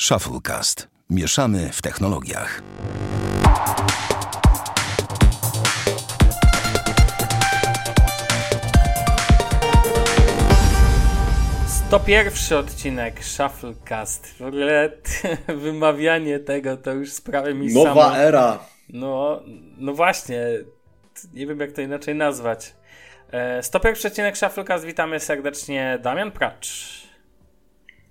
Shufflecast. Mieszamy w technologiach. To pierwszy odcinek Shufflecast. W ogóle wymawianie tego to już sprawia mi Nowa samo... era. No, no właśnie. Nie wiem jak to inaczej nazwać. 101 odcinek Shufflecast. Witamy serdecznie Damian Pracz.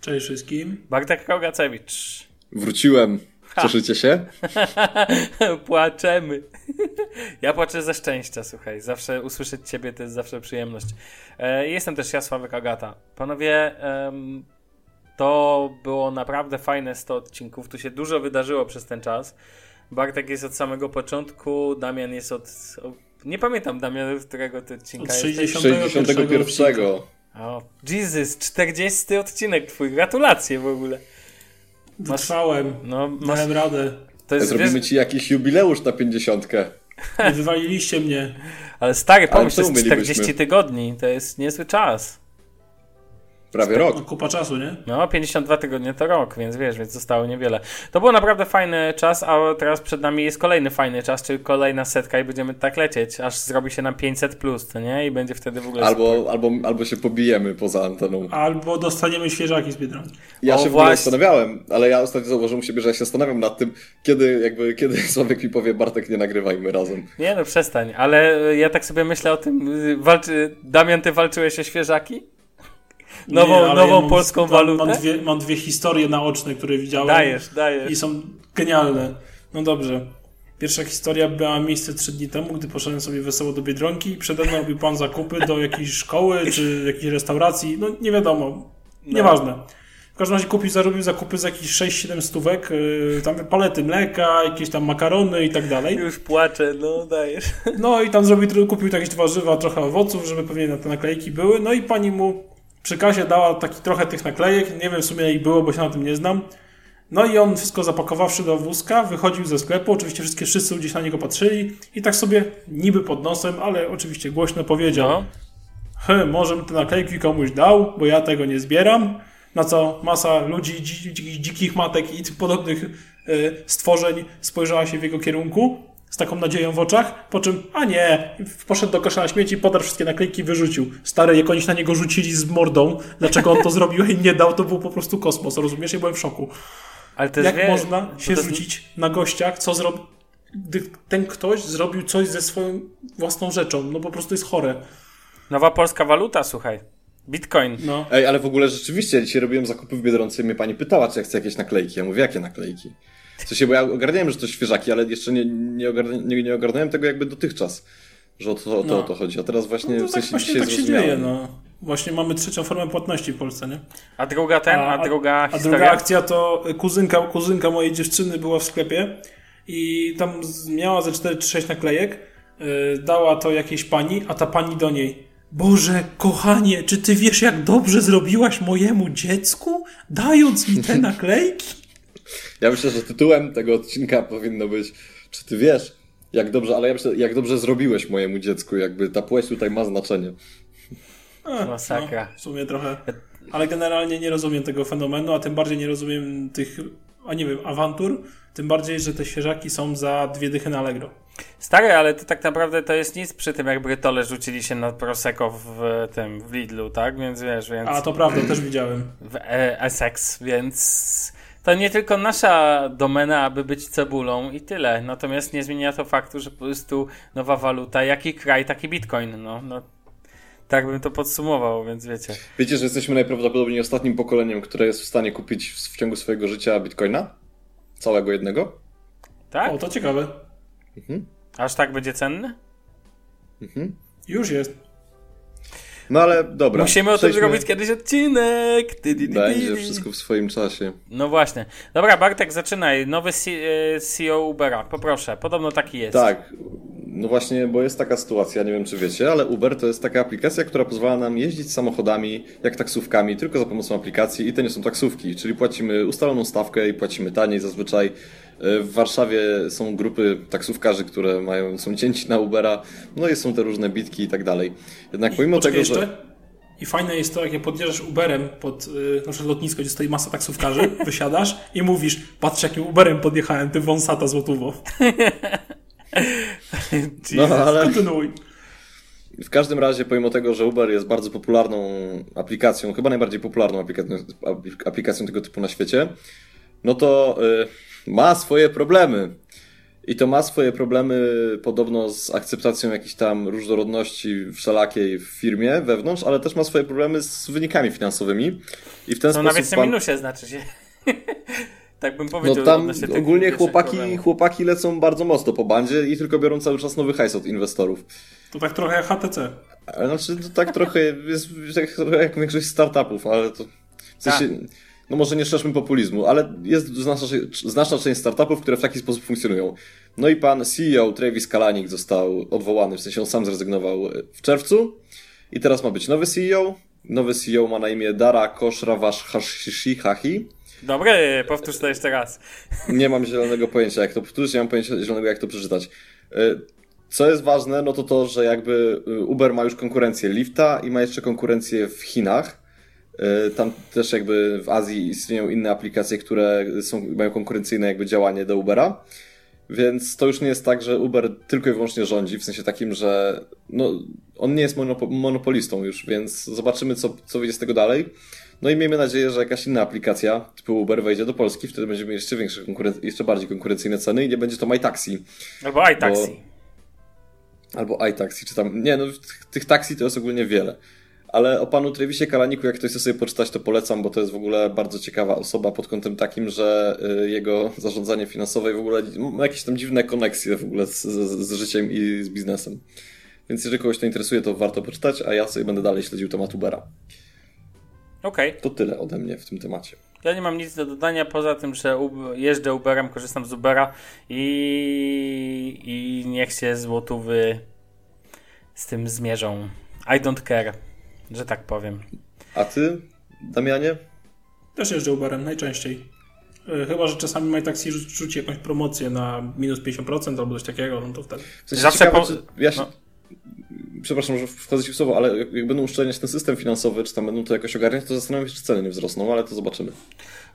Cześć wszystkim. Bartek Rogacewicz. Wróciłem. Cieszycie się? Płaczemy. ja płaczę ze szczęścia, słuchaj. Zawsze usłyszeć ciebie to jest zawsze przyjemność. E, jestem też ja, Sławek Agata. Panowie, em, to było naprawdę fajne 100 odcinków. Tu się dużo wydarzyło przez ten czas. Bartek jest od samego początku, Damian jest od... Nie pamiętam, Damian, którego ty odcinka Od jesteś. 61. O, Jesus, 40 odcinek twój. Gratulacje w ogóle. Wytrwałem. No, masz, Dałem radę. to jest, Zrobimy wiesz, ci jakiś jubileusz na pięćdziesiątkę. Nie wywaliliście mnie. ale stary, pomyśl, to jest umielibyśmy? 40 tygodni. To jest niezły czas. Prawie rok. kupa czasu, nie? No, 52 tygodnie to rok, więc wiesz, więc zostało niewiele. To był naprawdę fajny czas, a teraz przed nami jest kolejny fajny czas, czyli kolejna setka i będziemy tak lecieć, aż zrobi się nam 500 plus, to nie? I będzie wtedy w ogóle Albo, albo, albo się pobijemy poza anteną. Albo dostaniemy świeżaki z Biedronki. Ja O, się w ogóle właśnie. zastanawiałem, ale ja ostatnio zauważyłem siebie, że ja się zastanawiam nad tym, kiedy jakby, kiedy Sławek mi powie, Bartek, nie nagrywajmy razem. Nie no, przestań, ale ja tak sobie myślę o tym, walczy... Damian, ty walczyłeś o świeżaki? Nową, Nie, nową ja mam- polską mam, walutę? Mam dwie, mam dwie historie naoczne, które widziałem. Dajesz, dajesz. I są genialne. No dobrze. Pierwsza historia miała miejsce trzy dni temu, gdy poszedłem sobie wesoło do Biedronki i przede mną robił pan zakupy do jakiejś szkoły czy jakiejś restauracji. No nie wiadomo. Nieważne. W każdym razie kupił, zarobił zakupy za jakieś 6-7 stówek, yy, tam palety mleka, jakieś tam makarony i tak dalej. Już płaczę, no dajesz. No i tam zrobił, kupił jakieś warzywa, trochę owoców, żeby pewnie na te naklejki były. No i pani mu przy kasie dała taki trochę tych naklejek. Nie wiem w sumie jak było, bo się na tym nie znam. No i on wszystko zapakowawszy do wózka, wychodził ze sklepu. Oczywiście wszystkie, wszyscy gdzieś na niego patrzyli i tak sobie niby pod nosem, ale oczywiście głośno powiedział: No. He, może bym te naklejki komuś dał, bo ja tego nie zbieram. Na co masa ludzi, dzi, dzi, dzikich matek i podobnych e, stworzeń spojrzała się w jego kierunku z taką nadzieją w oczach, po czym, a nie, poszedł do kosza na śmieci, podarł wszystkie naklejki i wyrzucił. Stary, jak oni się na niego rzucili z mordą, dlaczego on to zrobił i nie dał, to był po prostu kosmos, rozumiesz? Ja byłem w szoku. Ale to jest, Jak wie- można to się to rzucić na gościach, co zrobił, gdy ten ktoś zrobił coś ze swoją własną rzeczą, no po prostu jest chore. Nowa polska waluta, słuchaj. Bitcoin. No. Ej, ale w ogóle rzeczywiście, dzisiaj robiłem zakupy w Biedronce i mnie pani pytała, czy ja chcę jakieś naklejki. Ja mówię, jakie naklejki? W sensie, bo ja ogarniałem, że to świeżaki, ale jeszcze nie, nie, ogarnia, nie, nie ogarnąłem tego jakby dotychczas, że o to, o to, No. o to chodzi. A teraz właśnie No w to tak sensie właśnie dzisiaj tak się dzieje, no. Właśnie mamy trzecią formę płatności w Polsce, nie? A druga ten, a, druga a historia? druga akcja to kuzynka, kuzynka mojej dziewczyny była w sklepie i tam miała ze 4 czy 6 naklejek, yy, dała to jakiejś pani, a ta pani do niej Boże, kochanie, czy ty wiesz, jak dobrze zrobiłaś mojemu dziecku, dając mi te naklejki? Ja myślę, że tytułem tego odcinka powinno być, czy ty wiesz, jak dobrze, ale ja myślę, jak dobrze zrobiłeś mojemu dziecku, jakby ta płeć tutaj ma znaczenie. A, Masakra. No, w sumie trochę. Ale generalnie nie rozumiem tego fenomenu, a tym bardziej nie rozumiem tych, a nie wiem, awantur. Tym bardziej, że te świeżaki są za dwie dychy na Allegro. Stary, ale to tak naprawdę to jest nic przy tym, jak Brytole rzucili się na Prosecco w tym, w Lidlu, tak? Więc wiesz, więc... A to prawda, też widziałem. W e Essex, więc... To nie tylko nasza domena, aby być cebulą i tyle. Natomiast nie zmienia to faktu, że po prostu nowa waluta, jaki kraj, taki bitcoin, no. no tak bym to podsumował, więc wiecie. Wiecie, że jesteśmy najprawdopodobniej ostatnim pokoleniem, które jest w stanie kupić w, w ciągu swojego życia bitcoina? Całego jednego? Tak? O, to ciekawe. Aż tak będzie cenny? Już jest. No ale dobra. Musimy o tym przejdźmy- zrobić kiedyś odcinek. Ty, ty, ty, Będzie ty. wszystko w swoim czasie. No właśnie. Dobra, Bartek, zaczynaj. Nowy C- e, CEO Ubera, poproszę. Podobno taki jest. Tak, no właśnie, bo jest taka sytuacja, nie wiem czy wiecie, ale Uber to jest taka aplikacja, która pozwala nam jeździć samochodami jak taksówkami, tylko za pomocą aplikacji i to nie są taksówki, czyli płacimy ustaloną stawkę i płacimy taniej zazwyczaj. E, W Warszawie są grupy taksówkarzy, które mają, są cięci na Ubera, no i są te różne bitki i tak dalej. Jednak pomimo tego, jeszcze. że... I fajne jest to, jak je podjeżdżasz Uberem pod yy, na przykład lotnisko, gdzie stoi masa taksówkarzy, wysiadasz i mówisz, patrz jakim Uberem podjechałem, ty wąsata złotówo. No ale Kontynuuj. w każdym razie, pomimo tego, że Uber jest bardzo popularną aplikacją, chyba najbardziej popularną aplikacją, aplikacją tego typu na świecie, no to y, ma swoje problemy. I to ma swoje problemy podobno z akceptacją jakiejś tam różnorodności wszelakiej w firmie wewnątrz, ale też ma swoje problemy z wynikami finansowymi. I w ten To na sposób. wiecznym pan- minusie znaczy się. tak bym powiedział. No tam ogólnie chłopaki, chłopaki lecą bardzo mocno po bandzie i tylko biorą cały czas nowy hajs od inwestorów. To tak trochę jak HTC. Ale Znaczy, to tak trochę jest tak trochę jak większość startupów, ale to w sensie, no może nie szerzmy populizmu, ale jest znaczna, znaczna część startupów, które w taki sposób funkcjonują. No i pan CEO Travis Kalanick został odwołany, w sensie on sam zrezygnował w czerwcu i teraz ma być nowy CEO. Nowy CEO ma na imię Dara Koshrawash Hashihahi. Dobry, powtórz to jeszcze raz. Nie mam zielonego pojęcia, jak to powtórzyć, nie mam pojęcia zielonego, jak to przeczytać. Y, Co jest ważne, no to to, że jakby y, Uber ma już konkurencję Lifta i ma jeszcze konkurencję w Chinach. Y, Tam też jakby w Azji istnieją inne aplikacje, które są, mają konkurencyjne jakby działanie do Ubera. Więc to już nie jest tak, że Uber tylko i wyłącznie rządzi, w sensie takim, że no, on nie jest monopo- monopolistą już, więc zobaczymy, co, co wyjdzie z tego dalej. No i miejmy nadzieję, że jakaś inna aplikacja typu Uber wejdzie do Polski, wtedy będziemy mieli jeszcze większe, jeszcze bardziej konkurencyjne ceny i nie będzie to MyTaxi Albo iTaxi. albo iTaxi, czy tam, nie no, tych, tych taksi to jest ogólnie wiele. Ale o panu Trevisie Kalaniku, jak ktoś chce sobie poczytać, to polecam, bo to jest w ogóle bardzo ciekawa osoba pod kątem takim, że y, jego zarządzanie finansowe w ogóle ma jakieś tam dziwne koneksje w ogóle z, z, z życiem i z biznesem. Więc jeżeli kogoś to interesuje, to warto poczytać, a ja sobie będę dalej śledził temat Ubera. Okej. To tyle ode mnie w tym temacie. Ja nie mam nic do dodania poza tym, że jeżdżę Uberem, korzystam z Ubera i, i niech się złotówy z tym zmierzą. I don't care, że tak powiem. A ty, Damianie? Też jeżdżę Uberem najczęściej. Yy, Chyba, że czasami MyTaxi rzu- rzuci jakąś promocję na minus 50% albo coś takiego, no to wtedy. W sensie Zawsze ciekawe, po- czy ja się... no. Przepraszam, że wchodzę ci w słowo, ale jak, jak będą uszczelniać ten system finansowy, czy tam będą to jakoś ogarniać, to zastanawiam się, czy ceny nie wzrosną, ale to zobaczymy.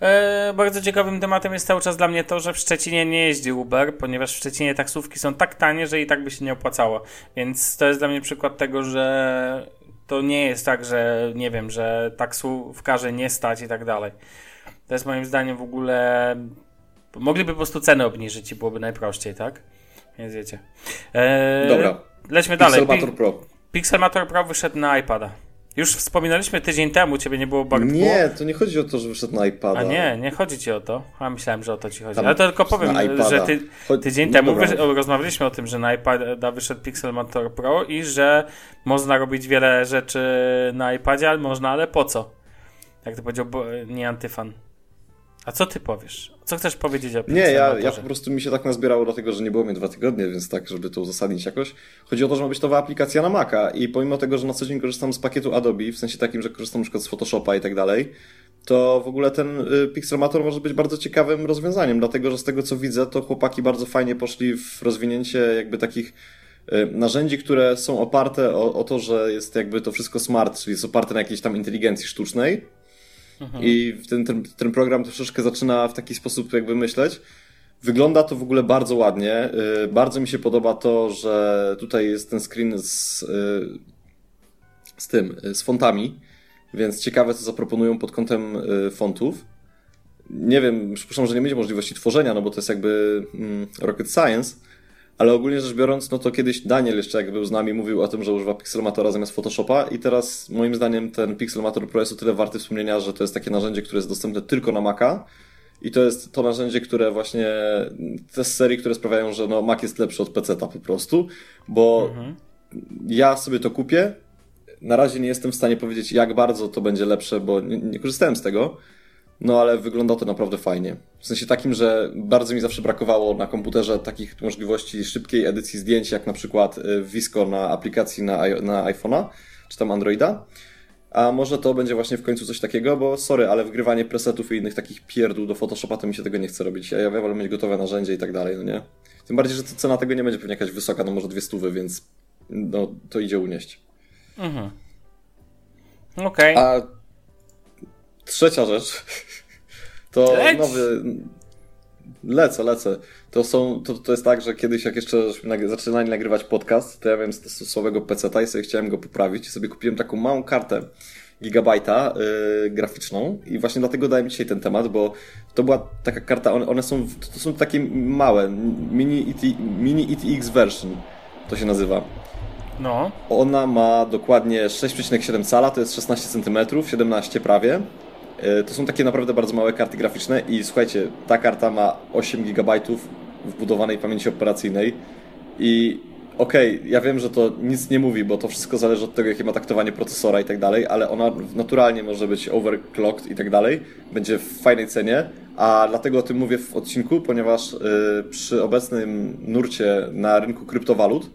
E, bardzo ciekawym tematem jest cały czas dla mnie to, że w Szczecinie nie jeździ Uber, ponieważ w Szczecinie taksówki są tak tanie, że i tak by się nie opłacało. Więc to jest dla mnie przykład tego, że to nie jest tak, że nie wiem, że taksówkarze nie stać i tak dalej. To jest moim zdaniem w ogóle. Mogliby po prostu ceny obniżyć i byłoby najprościej, tak? Więc wiecie. E, Dobra. Lećmy dalej. Pixelmator Pi- Pro. Pixelmator Pro wyszedł na iPada. Już wspominaliśmy tydzień temu, ciebie nie było Bartku. Nie, to nie chodzi o to, że wyszedł na iPada. A nie, nie chodzi ci o to. A myślałem, że o to ci chodzi. Tam Ale to tylko powiem, że ty, tydzień temu dobra. wy, o, rozmawialiśmy o tym, że na iPada wyszedł Pixelmator Pro i że można robić wiele rzeczy na iPadzie, ale można, ale po co? Jak to powiedział nie antyfan. A co ty powiesz? Co chcesz powiedzieć o Nie, ja, ja po prostu mi się tak nazbierało dlatego, że nie było mnie dwa tygodnie, więc tak, żeby to uzasadnić jakoś. Chodzi o to, że ma być nowa aplikacja na Maca i pomimo tego, że na co dzień korzystam z pakietu Adobe, w sensie takim, że korzystam na przykład z Photoshopa i tak dalej, to w ogóle ten y, Pixelmator może być bardzo ciekawym rozwiązaniem, dlatego że z tego co widzę, to chłopaki bardzo fajnie poszli w rozwinięcie jakby takich y, narzędzi, które są oparte o, o to, że jest jakby to wszystko smart, czyli jest oparte na jakiejś tam inteligencji sztucznej. I ten, ten, ten program troszeczkę zaczyna w taki sposób jakby myśleć. Wygląda to w ogóle bardzo ładnie. Y, Bardzo mi się podoba to, że tutaj jest ten screen z, y, z tym, y, z fontami, więc ciekawe co zaproponują pod kątem fontów. Nie wiem, przypuszczam, że nie będzie możliwości tworzenia, no bo to jest jakby mm, rocket science, ale ogólnie rzecz biorąc, no to kiedyś Daniel jeszcze jak był z nami mówił o tym, że używa Pixelmatora zamiast Photoshopa i teraz moim zdaniem ten Pixelmator Pro jest o tyle warty wspomnienia, że to jest takie narzędzie, które jest dostępne tylko na Maca. I to jest to narzędzie, które właśnie te serii, które sprawiają, że no Mac jest lepszy od PC-ta po prostu, bo ja sobie to kupię, na razie nie jestem w stanie powiedzieć jak bardzo to będzie lepsze, bo nie, nie korzystałem z tego, no ale wygląda to naprawdę fajnie. W sensie takim, że bardzo mi zawsze brakowało na komputerze takich możliwości szybkiej edycji zdjęć, jak na przykład y, Visco na aplikacji na, na iPhone'a, czy tam Androida. A może to będzie właśnie w końcu coś takiego, bo sorry, ale wgrywanie presetów i innych takich pierdół do Photoshopa to mi się tego nie chce robić. Ja, ja wolę mieć gotowe narzędzie i tak dalej, no nie? Tym bardziej, że cena tego nie będzie pewnie jakaś wysoka, no może dwie stówy, więc no to idzie unieść. Okej. A trzecia rzecz to Leć. nowy. Lecę, lecę. To, są, to, to jest tak, że kiedyś jak jeszcze zaczynali nagrywać podcast, to ja miałem stosowego PC i sobie chciałem go poprawić i sobie kupiłem taką małą kartę gigabajta yy, graficzną i właśnie dlatego dałem dzisiaj ten temat, bo to była taka karta, one, one są, to są takie małe, mini, ET, mini ETX version to się nazywa. No. Ona ma dokładnie 6,7 cala, to jest 16 cm, 17 prawie. E, To są takie naprawdę bardzo małe karty graficzne i słuchajcie, ta karta ma 8 GB wbudowanej pamięci operacyjnej i okej, ja wiem, że to nic nie mówi, bo to wszystko zależy od tego, jakie ma taktowanie procesora i tak dalej, ale ona naturalnie może być overclocked i tak dalej, będzie w fajnej cenie, a dlatego o tym mówię w odcinku, ponieważ y, przy obecnym nurcie na rynku kryptowalut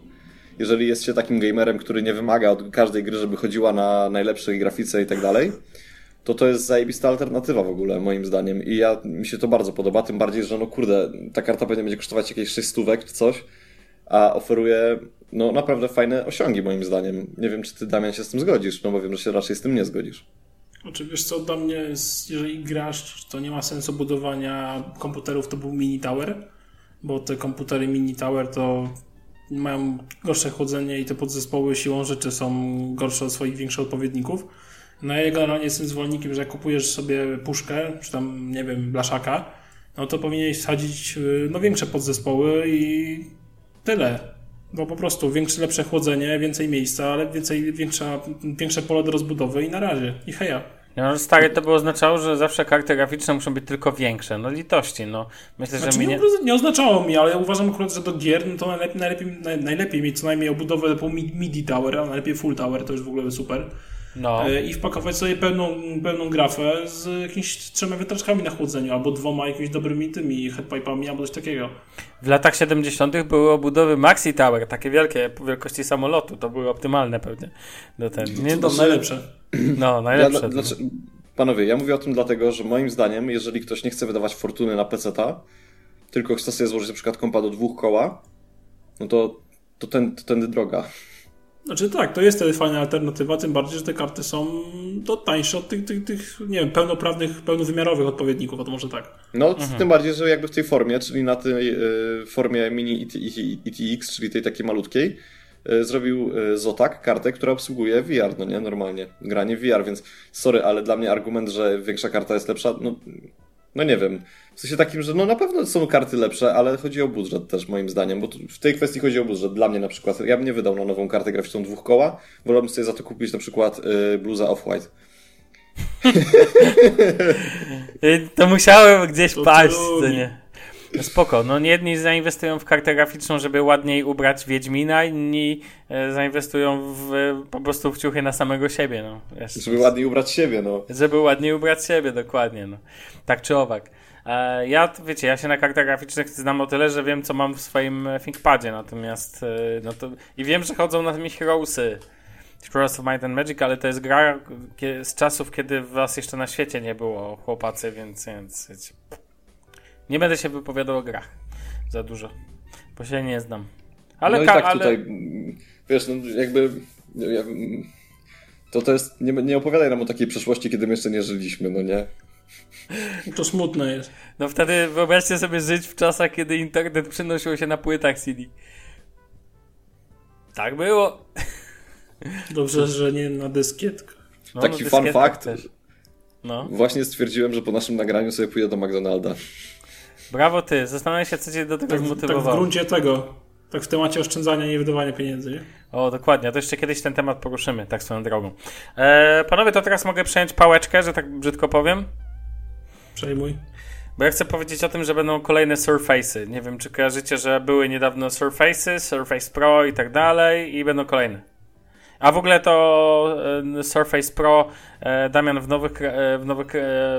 jeżeli jest się takim gamerem, który nie wymaga od każdej gry, żeby chodziła na najlepszej grafice i tak dalej, to to jest zajebista alternatywa w ogóle, moim zdaniem. I ja, mi się to bardzo podoba, tym bardziej, że no kurde, ta karta pewnie będzie kosztować jakieś 6 stówek czy coś, a oferuje no naprawdę fajne osiągi moim zdaniem. Nie wiem, czy ty, Damian, się z tym zgodzisz, no bo wiem, że się raczej z tym nie zgodzisz. Znaczy, wiesz co, dla mnie, jest, jeżeli grasz, to nie ma sensu budowania komputerów typu Mini Tower, bo te komputery Mini Tower to mają gorsze chłodzenie i te podzespoły siłą rzeczy są gorsze od swoich większych odpowiedników. No ja generalnie jestem zwolennikiem, że jak kupujesz sobie puszkę, czy tam, nie wiem, blaszaka, no to powinieneś wsadzić y, no, większe podzespoły i tyle. Bo po prostu większe, lepsze chłodzenie, więcej miejsca, ale więcej, większa, większe pole do rozbudowy i na razie. I heja. No, stary, to by oznaczało, że zawsze karty graficzne muszą być tylko większe. No litości, no. Myślę, Znaczy, że mi nie, nie... oznaczało mi, ale ja uważam akurat, że do gier no to najlepiej, najlepiej, naj- najlepiej mieć co najmniej obudowę typu mi- MIDI Tower, a najlepiej Full Tower, to już w ogóle super. No. E, I wpakować sobie pełną, pełną grafę z jakimiś trzema wiatraczkami na chłodzeniu, albo dwoma jakimiś dobrymi tymi headpipe'ami, albo coś takiego. W latach 70. były obudowy Maxi Tower, takie wielkie, wielkości samolotu. To były optymalne pewnie. Do ten. Nie, To do... najlepsze. No, Ja, najlepsze. dla- dlaczego- panowie, ja mówię o tym dlatego, że moim zdaniem, jeżeli ktoś nie chce wydawać fortuny na PC-ta, tylko chce sobie złożyć na przykład kompa do dwóch koła, no to, to, ten, to tędy droga. Znaczy tak, to jest wtedy fajna alternatywa, tym bardziej, że te karty są to tańsze od tych, tych, tych nie wiem, pełnoprawnych, pełnowymiarowych odpowiedników, a to może tak. No, tym bardziej, że jakby w tej formie, czyli na tej y, formie mini ET, ETX, czyli tej takiej malutkiej, y, zrobił y, Zotac kartę, która obsługuje VR, no nie, normalnie, granie VR, więc sorry, ale dla mnie argument, że większa karta jest lepsza, no, no nie wiem. W sensie takim, że no na pewno są karty lepsze, ale chodzi o budżet też moim zdaniem, bo w tej kwestii chodzi o budżet. Dla mnie na przykład, ja bym nie wydał na nową kartę graficzną dwóch koła, wolałbym sobie za to kupić na przykład y, bluza Off-White. Y, To musiałem gdzieś To paść, to nie. No spoko, no jedni zainwestują w kartę graficzną, żeby ładniej ubrać Wiedźmina, inni e, zainwestują w, po prostu w ciuchy na samego siebie, no. Wiesz, Żeby ładniej ubrać siebie, no. żeby ładniej ubrać siebie, dokładnie, no. Tak czy owak. E, ja, wiecie, ja się na kartach graficznych znam o tyle, że wiem, co mam w swoim e, ThinkPadzie, natomiast, no to, i wiem, że chodzą na mi Heroesy, Heroes of Might and Magic, ale to jest gra z czasów, kiedy was jeszcze na świecie nie było, chłopacy, więc, więc wiecie, nie będę się wypowiadał o grach za dużo, bo się nie znam. Ale, no i tak ale tutaj, wiesz, no jakby ja, to to jest, nie, nie opowiadaj nam o takiej przeszłości, kiedy my jeszcze nie żyliśmy, no nie? To smutne jest. no wtedy wyobraźcie sobie żyć w czasach, kiedy internet przynosił się na płytach CD. Tak było. Dobrze, że nie na dyskietkach. No, Taki no, fun fact. też. No. Właśnie stwierdziłem, że po naszym nagraniu sobie pójdę do McDonalda. Brawo ty, zastanawiam się, co cię do tego Tak, tak w zmotywowało. gruncie tego, tak w temacie oszczędzania i wydawania pieniędzy. Nie? O, dokładnie, to jeszcze kiedyś ten temat poruszymy, tak swoją drogą. E, panowie, to teraz mogę przejąć pałeczkę, że tak brzydko powiem. Przejmuj. Bo ja chcę powiedzieć o tym, że będą kolejne Surface'y. Nie wiem, czy kojarzycie, że były niedawno Surface'y, Surface Pro i tak dalej i będą kolejne. A w ogóle to e, Surface Pro, e, Damian, w nowych, e, w, nowych,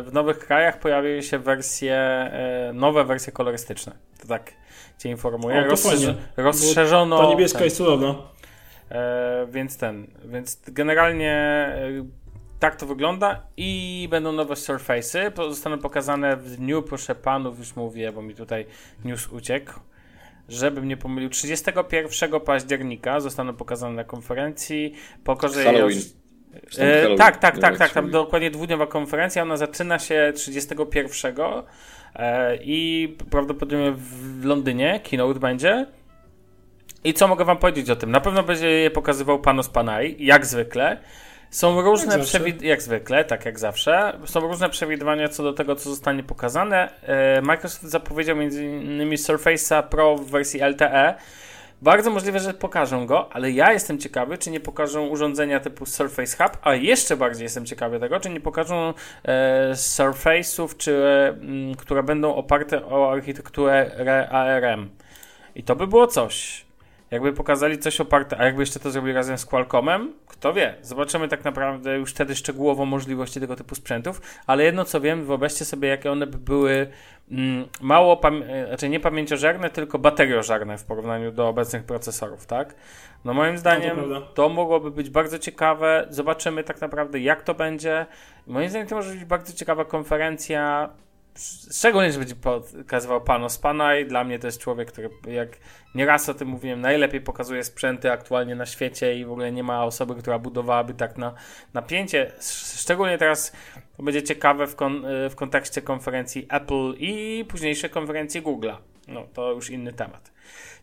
w nowych krajach pojawiły się wersje, nowe wersje kolorystyczne. To tak cię informuję. O, to rozszerzono... Ta niebieska ten. jest cudowna. Więc ten, więc generalnie tak to wygląda i będą nowe Surface'y, zostaną pokazane w dniu, proszę panów, już mówię, bo mi tutaj news uciekł, żebym nie pomylił, 31 października zostaną pokazane na konferencji, pokorze Halloween. E, tak, tak, tak, tak. Tam dokładnie dwudniowa konferencja. Ona zaczyna się 31 e, i prawdopodobnie w Londynie keynote będzie. I co mogę wam powiedzieć o tym? Na pewno będzie je pokazywał Panos Panay, jak zwykle. Są różne przewidywania, jak zwykle, tak jak zawsze, są różne przewidywania co do tego, co zostanie pokazane. E, Microsoft zapowiedział m.in. Surface'a Pro w wersji LTE. Bardzo możliwe, że pokażą go, ale ja jestem ciekawy, czy nie pokażą urządzenia typu Surface Hub, a jeszcze bardziej jestem ciekawy tego, czy nie pokażą e, Surface'ów, czy, e, które będą oparte o architekturę ARM. I to by było coś. Jakby pokazali coś oparte, a jakby jeszcze to zrobili razem z Qualcommem, kto wie. Zobaczymy tak naprawdę już wtedy szczegółowo możliwości tego typu sprzętów, ale jedno co wiem, wyobraźcie sobie, jakie one by były mm, mało, pamię- znaczy nie pamięciożerne, tylko bateriożarne w porównaniu do obecnych procesorów, tak? No moim zdaniem no to, to, mogłoby być bardzo ciekawe. Zobaczymy tak naprawdę, jak to będzie. Moim zdaniem to może być bardzo ciekawa konferencja Szczególnie, że będzie pokazywał Panos Panay. Dla mnie to jest człowiek, który jak nieraz o tym mówiłem, najlepiej pokazuje sprzęty aktualnie na świecie i w ogóle nie ma osoby, która budowałaby tak na napięcie. Szczególnie teraz to będzie ciekawe w, kon w kontekście konferencji Apple i późniejszej konferencji Google'a. No, to już inny temat.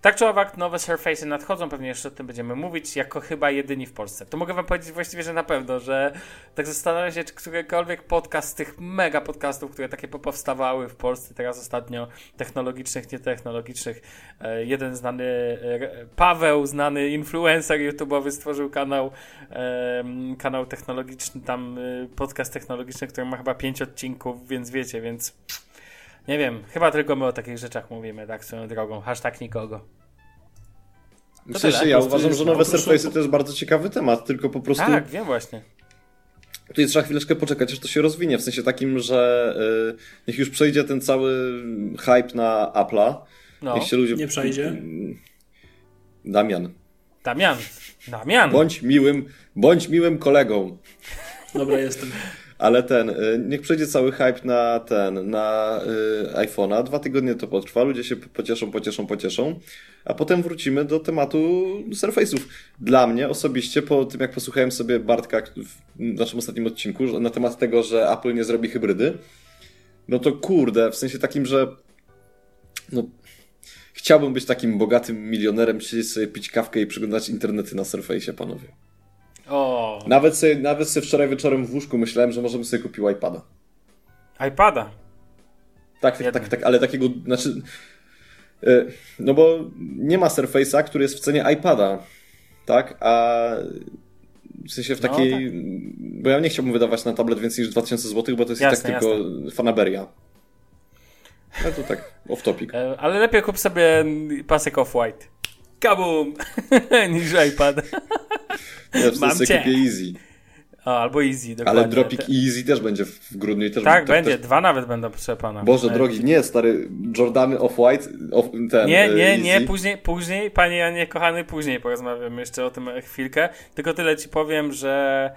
Tak czy owak, nowe Surface'y nadchodzą, pewnie jeszcze o tym będziemy mówić, jako chyba jedyni w Polsce. To mogę wam powiedzieć właściwie, że na pewno, że tak zastanawiam się, czy którykolwiek podcast z tych mega podcastów, które takie powstawały w Polsce teraz ostatnio, technologicznych, nietechnologicznych, e, jeden znany, e, Paweł, znany influencer YouTube'owy stworzył kanał, kanał technologiczny, tam e, podcast technologiczny, który ma chyba pięć odcinków, więc wiecie, więc nie wiem, chyba tylko my o takich rzeczach mówimy, tak swoją drogą. Hashtag nikogo. To w sensie ja uważam, że nowe Surface'y to jest bardzo ciekawy temat, tylko po prostu... Tak, wiem właśnie. Tutaj trzeba chwileczkę poczekać, aż to się rozwinie, w sensie takim, że yy, niech już przejdzie ten cały hype na Apple'a. No, niech się ludzie... nie przejdzie. Damian. Damian. Damian. Bądź miłym, bądź miłym kolegą. Dobra, jestem. Ale ten, y, niech przejdzie cały hype na ten, na y, iPhone'a. Dwa tygodnie to potrwa, ludzie się pocieszą, pocieszą, pocieszą. A potem wrócimy do tematu Surface'ów. Dla mnie osobiście, po tym jak posłuchałem sobie Bartka w naszym ostatnim odcinku na temat tego, że Apple nie zrobi hybrydy, no to kurde, w sensie takim, że no, chciałbym być takim bogatym milionerem, siedzieć sobie pić kawkę i przyglądać internety na Surface'ie, panowie. O. Nawet sobie, nawet sobie wczoraj wieczorem w łóżku myślałem, że możemy sobie kupić iPada. iPada? Tak, tak, tak, tak, ale takiego, znaczy... E, no bo nie ma Surface'a, który jest w cenie iPada, tak? A w sensie w no, takiej... No, tak. Bo ja nie chciałbym wydawać na tablet więcej niż 2000 zł, bo to jest jasne, i tak tylko jasne. fanaberia. No to tak off topic. E, ale lepiej kup sobie pasek off-white. Kabum! niż iPad. Ja w Mam cię. kupię Easy. O, albo Easy, dokładnie. Ale Dropik Easy też będzie w grudniu. I też tak, będzie. Też... Dwa nawet będą przepane. Boże drogi, nie, stary. Jordany Off-White, off, ten Nie, nie, easy. nie, później, później, panie Janie, kochany, później porozmawiamy jeszcze o tym chwilkę. Tylko tyle ci powiem, że,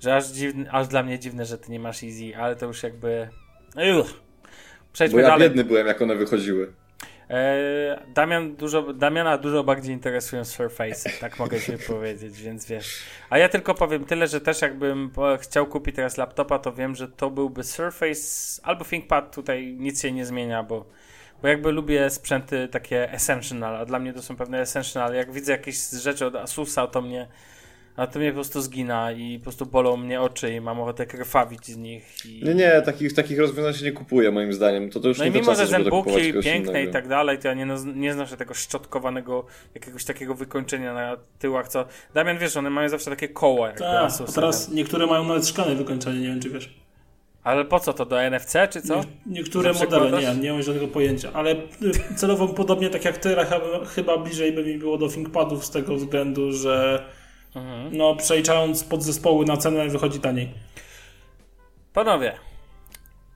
że aż, dziwny, aż dla mnie dziwne, że ty nie masz Easy, ale to już jakby... Uch. Przejdźmy Bo ja dalej. biedny byłem, jak one wychodziły. E, Damian dużo, Damiana dużo bardziej interesują Surface, tak mogę się powiedzieć, więc wiesz. A ja tylko powiem tyle, że też jakbym chciał kupić teraz laptopa, to wiem, że to byłby Surface albo ThinkPad, tutaj nic się nie zmienia, bo, bo jakby lubię sprzęty takie essential, a dla mnie to są pewne essential. Jak widzę jakieś rzeczy od Asusa, to mnie a to mnie po prostu zgina i po prostu bolą mnie oczy i mam ochotę krwawić z nich. I... Nie, nie, takich, takich rozwiązań się nie kupuje moim zdaniem. To, to już no nie i mimo, że zębuki piękne i tak dalej, to ja nie, nie znoszę tego szczotkowanego jakiegoś takiego wykończenia na tyłach, co... Damian, wiesz, one mają zawsze takie koła. Jak tak, a teraz niektóre mają nawet szklane wykończenie, nie wiem czy wiesz. Ale po co to, do NFC czy co? Nie, niektóre modele, nie, nie mam żadnego pojęcia, ale y, celowo podobnie tak jak ty, chyba bliżej by mi było do ThinkPadów z tego względu, że Mhm. No, przeliczając podzespoły na cenę, wychodzi taniej. Panowie,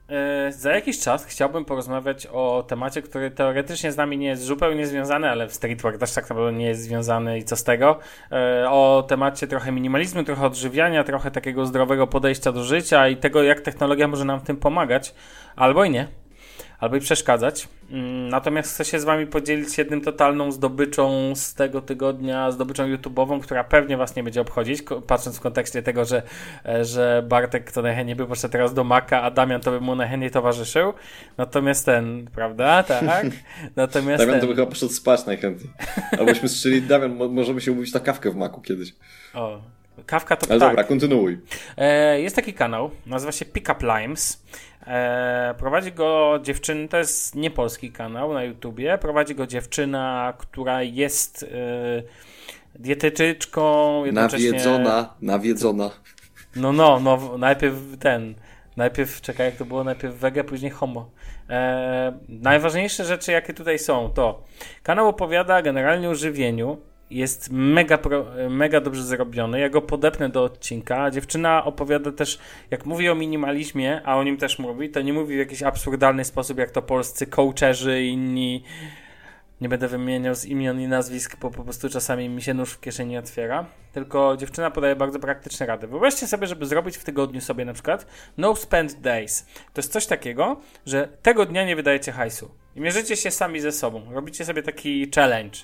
yy, za jakiś czas chciałbym porozmawiać o temacie, który teoretycznie z nami nie jest zupełnie związany, ale w Streetwork też tak naprawdę nie jest związany i co z tego. Yy, o temacie trochę minimalizmu, trochę odżywiania, trochę takiego zdrowego podejścia do życia i tego, jak technologia może nam w tym pomagać, albo i nie. Albo i przeszkadzać. Mm, Natomiast chcę się z wami podzielić jednym totalną zdobyczą z tego tygodnia, zdobyczą YouTube'ową, która pewnie was nie będzie obchodzić, patrząc w kontekście tego, że, e, że Bartek to najchętniej by poszedł teraz do Maka, a Damian to by mu najchętniej towarzyszył. Natomiast ten, prawda? Tak. Natomiast Damian to ten, by chyba poszedł spać najchętniej. Albośmy strzeli, Damian, mo- możemy się umówić na kawkę w maku kiedyś. o, kawka to Ale tak. dobra, kontynuuj. E, jest taki kanał, nazywa się Pickup Limes. E, prowadzi go dziewczyna, to jest niepolski kanał na YouTubie. Prowadzi go dziewczyna, która jest e, dietetyczką, jednocześnie... Nawiedzona, nawiedzona. No, no, no, najpierw ten, najpierw, czekaj, jak to było, najpierw wege, później homo. E, najważniejsze rzeczy, jakie tutaj są, to kanał opowiada generalnie o żywieniu, jest mega, pro, mega dobrze zrobiony. Ja go podepnę do odcinka. Dziewczyna opowiada też, jak mówi o minimalizmie, a o nim też mówi, to nie mówi w jakiś absurdalny sposób, jak to polscy coacherzy i inni. Nie będę wymieniał z imion i nazwisk, bo po prostu czasami mi się nóż w kieszeni otwiera. Tylko dziewczyna podaje bardzo praktyczne rady. Wyobraźcie sobie, żeby zrobić w tygodniu sobie na przykład no spend days. To jest coś takiego, że tego dnia nie wydajecie hajsu. I mierzycie się sami ze sobą. Robicie sobie taki challenge.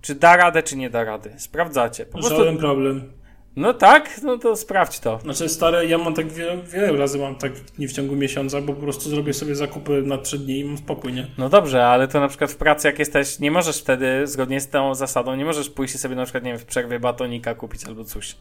Czy da radę, czy nie da rady. Sprawdzacie. Po prostu... Żaden problem. No tak, no to sprawdź to. Znaczy stare, ja mam tak wiele, wiele razy mam tak nie w ciągu miesiąca, bo po prostu zrobię sobie zakupy na trzy dni i mam spokój, nie? No dobrze, ale to na przykład w pracy jak jesteś, nie możesz wtedy, zgodnie z tą zasadą, nie możesz pójść sobie na przykład, nie wiem, w przerwie batonika kupić albo coś.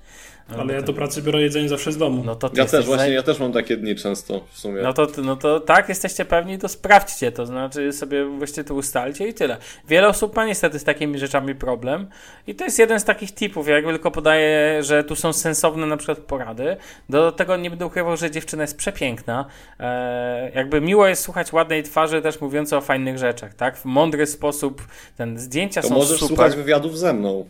Albo Ale ja ten- do pracy biorę jedzenie zawsze z domu. No to ty Ja też, właśnie, zaj- ja też mam takie dni często w sumie. No to, no to tak, jesteście pewni, to sprawdźcie to, znaczy sobie weźcie to ustalcie i tyle. Wiele osób ma niestety z takimi rzeczami problem i to jest jeden z takich tipów, jak tylko podaję, że tu są sensowne na przykład porady. Do tego nie będę ukrywał, że dziewczyna jest przepiękna. E, jakby miło jest słuchać ładnej twarzy też mówiącej o fajnych rzeczach, tak? W mądry sposób, ten zdjęcia to są możesz super. słuchać wywiadów ze mną.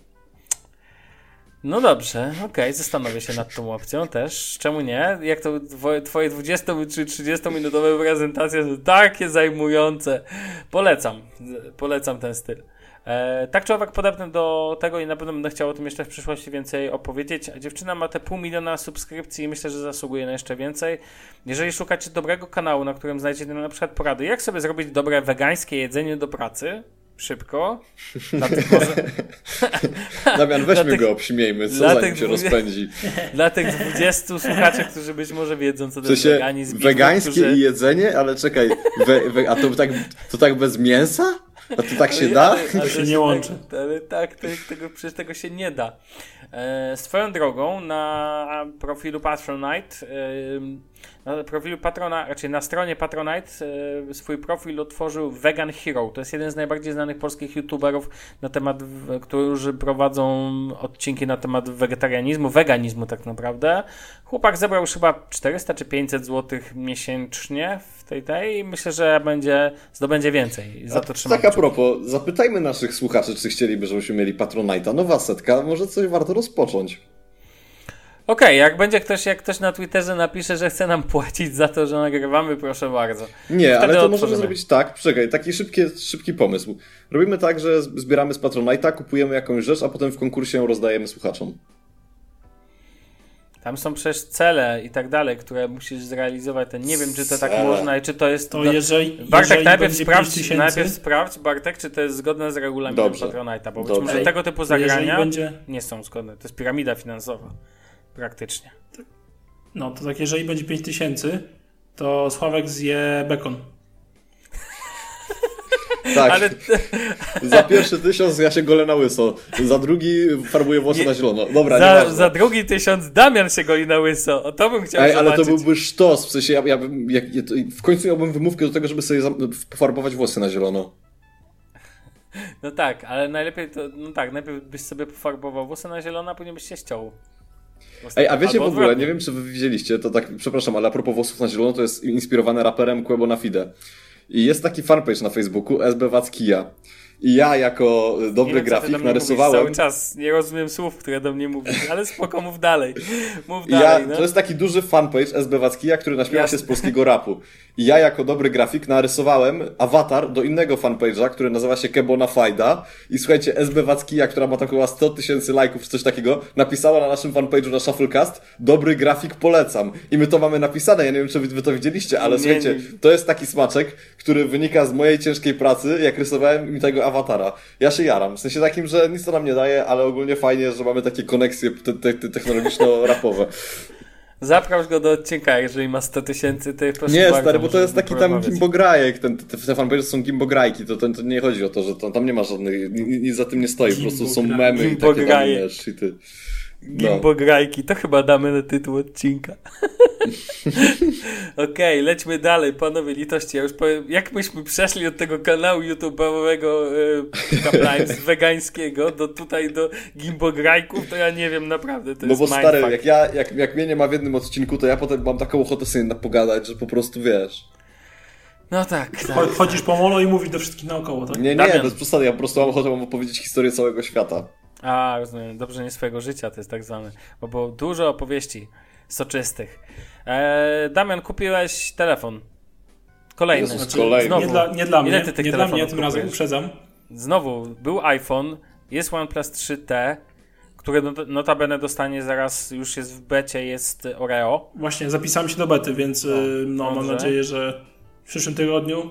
No dobrze, okej, zastanowię się nad tą opcją też. Czemu nie? Jak to twoje, twoje 20 czy 30 minutowe prezentacje są takie zajmujące. Polecam, polecam ten styl. E, tak czy owak do tego i na pewno będę chciał o tym jeszcze w przyszłości więcej opowiedzieć. A Dziewczyna ma te pół miliona subskrypcji i myślę, że zasługuje na jeszcze więcej. Jeżeli szukacie dobrego kanału, na którym znajdziecie na przykład porady, jak sobie zrobić dobre wegańskie jedzenie do pracy, szybko, dla tych może... Damian, weźmy tych- go, obśmiejmy, co zanim się rozpędzi. Dla tych 20 słuchaczy, którzy być może wiedzą, co to jest weganizm. i wegańskie którzy... jedzenie, ale czekaj, we, we, a to tak, to tak bez mięsa? A to tak się da? Ale, ale To się nie łączy. Tak, ale tak, to, tego, przecież tego się nie da. E, swoją drogą na profilu Patronite, e, na profilu Patrona, raczej na stronie Patronite e, swój profil otworzył Vegan Hero. To jest jeden z najbardziej znanych polskich youtuberów na temat, którzy prowadzą odcinki na temat wegetarianizmu, weganizmu tak naprawdę. Chłopak zebrał już chyba 400 czy 500 zł miesięcznie w tej tej i myślę, że będzie, zdobędzie więcej. Za to trzymam tak a propos, zapytajmy naszych słuchaczy, czy chcieliby, żebyśmy mieli Patronite'a. Nowa setka, może coś warto rozpocząć. Okej, jak będzie ktoś, jak ktoś na Twitterze napisze, że chce nam płacić za to, że nagrywamy, proszę bardzo. Nie, Wtedy ale to możemy otworzymy. zrobić tak, czekaj, taki szybki, szybki pomysł. Robimy tak, że zbieramy z Patronite'a, kupujemy jakąś rzecz, a potem w konkursie ją rozdajemy słuchaczom. Tam są przecież cele i tak dalej, które musisz zrealizować. To nie wiem, czy to tak Cele. można i czy to jest. To do- jeżeli, Bartek, jeżeli najpierw sprawdź, 5000, najpierw sprawdź, Bartek, czy to jest zgodne z regulaminem Dobrze. Patronite'a, bo być może tego typu zagrania będzie, nie są zgodne. To jest piramida finansowa. Praktycznie. no to tak, jeżeli będzie 5000, to Sławek zje bekon. Tak, Ale za pierwszy tysiąc ja się golę na łyso, za drugi farbuję włosy Nie. na zielono. Dobra, za, nieważne. za drugi tysiąc Damian się goi na łyso. O to bym chciał Ej, ale to byłby sztos, w sensie ja, ja bym, ja, w końcu miałbym wymówkę do tego, żeby sobie pofarbować włosy na zielono. No tak, ale najlepiej to, no tak, najpierw byś sobie pofarbował włosy na zielono, a później byś się ściął. Ej, a wiecie w ogóle, nie wiem czy wy widzieliście, to tak, przepraszam, ale a propos włosów na zielono, to jest inspirowane raperem Quebo na Fide. I jest taki fanpage na Facebooku, SB Wackija. I ja jako dobry wiem, grafik narysowałem... Cały czas nie rozumiem słów, które do mnie mówisz, ale spoko, mów dalej. Mów I ja, dalej, no. To jest taki duży fanpage SB Wackija, który naśmiewa się Jasne. z polskiego rapu. Ja jako dobry grafik narysowałem awatar do innego fanpage'a, który nazywa się Kebona Fajda. I słuchajcie, SB Wackija, która ma tam chyba 100 tysięcy lajków czy coś takiego, napisała na naszym fanpage'u na Shufflecast dobry grafik polecam. I my to mamy napisane, ja nie wiem czy wy, to widzieliście, ale Nie, słuchajcie, nie. to jest taki smaczek, który wynika z mojej ciężkiej pracy, jak rysowałem mi tego awatara. Ja się jaram, w sensie takim, że nic to nam nie daje, ale ogólnie fajnie, że mamy takie koneksje te, te technologiczno-rapowe. Zaprasz go do odcinka, jeżeli ma 100 tysięcy, to proszę Nie, bardzo, stary, bo to jest taki tam gimbograjek, ten, te, te fanpage są gimbograjki, to, to, to nie chodzi o to, że to, tam nie ma żadnych, ni- nic za tym nie stoi, po prostu są memy i takie tam Gimbograje. inne shity. Gimbo grajki, to chyba damy na tytuł odcinka. Okej, lećmy dalej, panowie litości. Ja już powiem, jak myśmy przeszli od tego kanału YouTube'owego e, wegańskiego do tutaj do Gimbo grajków, to ja nie wiem naprawdę. To No jest bo stary, mindfuck. jak ja, jak, jak mnie nie ma w jednym odcinku, to ja potem mam taką ochotę sobie na- pogadać, że po prostu wiesz. No tak, tak. Cho- Chodzisz po molo i mówisz do wszystkich naokoło, tak? Nie, nie, Damian. bez przesady, ja po prostu mam ochotę wam opowiedzieć historię całego świata. A, rozumiem. Dobrze nie swojego życia to jest tak zwane. Bo było dużo opowieści soczystych. E, Damian, kupiłeś telefon. Kolejny. Jezus, Znaczy, kolejny. Znowu. Nie dla, nie dla Ile mnie, ty tych nie dla mnie, tym razem uprzedzam. Znowu, był iPhone, jest OnePlus 3T, które not- notabene dostanie zaraz, już jest w becie, jest Oreo. Właśnie, zapisałem się do bety, więc y, no, mam nadzieję, że w przyszłym tygodniu,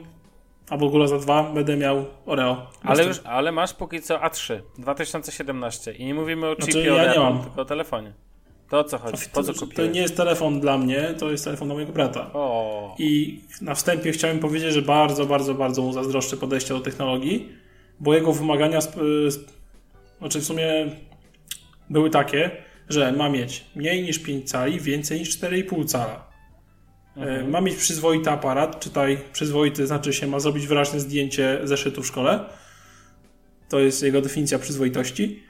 a w ogóle za dwa, będę miał Oreo. Ale, już, ale masz póki co A3 2017 i nie mówimy o Znaczy, chipie ja od nie mam. tylko o telefonie. To o co chodzi? Po co to, kupiłeś? to nie jest telefon dla mnie, to jest telefon dla mojego brata. O, I na wstępie chciałem powiedzieć, że bardzo, bardzo, bardzo mu zazdroszczę podejścia do technologii, bo jego wymagania, sp- y, sp- znaczy w sumie były takie, że ma mieć mniej niż 5 cali, więcej niż 4,5 cala. E, Ma mieć przyzwoity aparat, czytaj przyzwoity, znaczy się ma zrobić wyraźne zdjęcie zeszytu w szkole. To jest jego definicja przyzwoitości.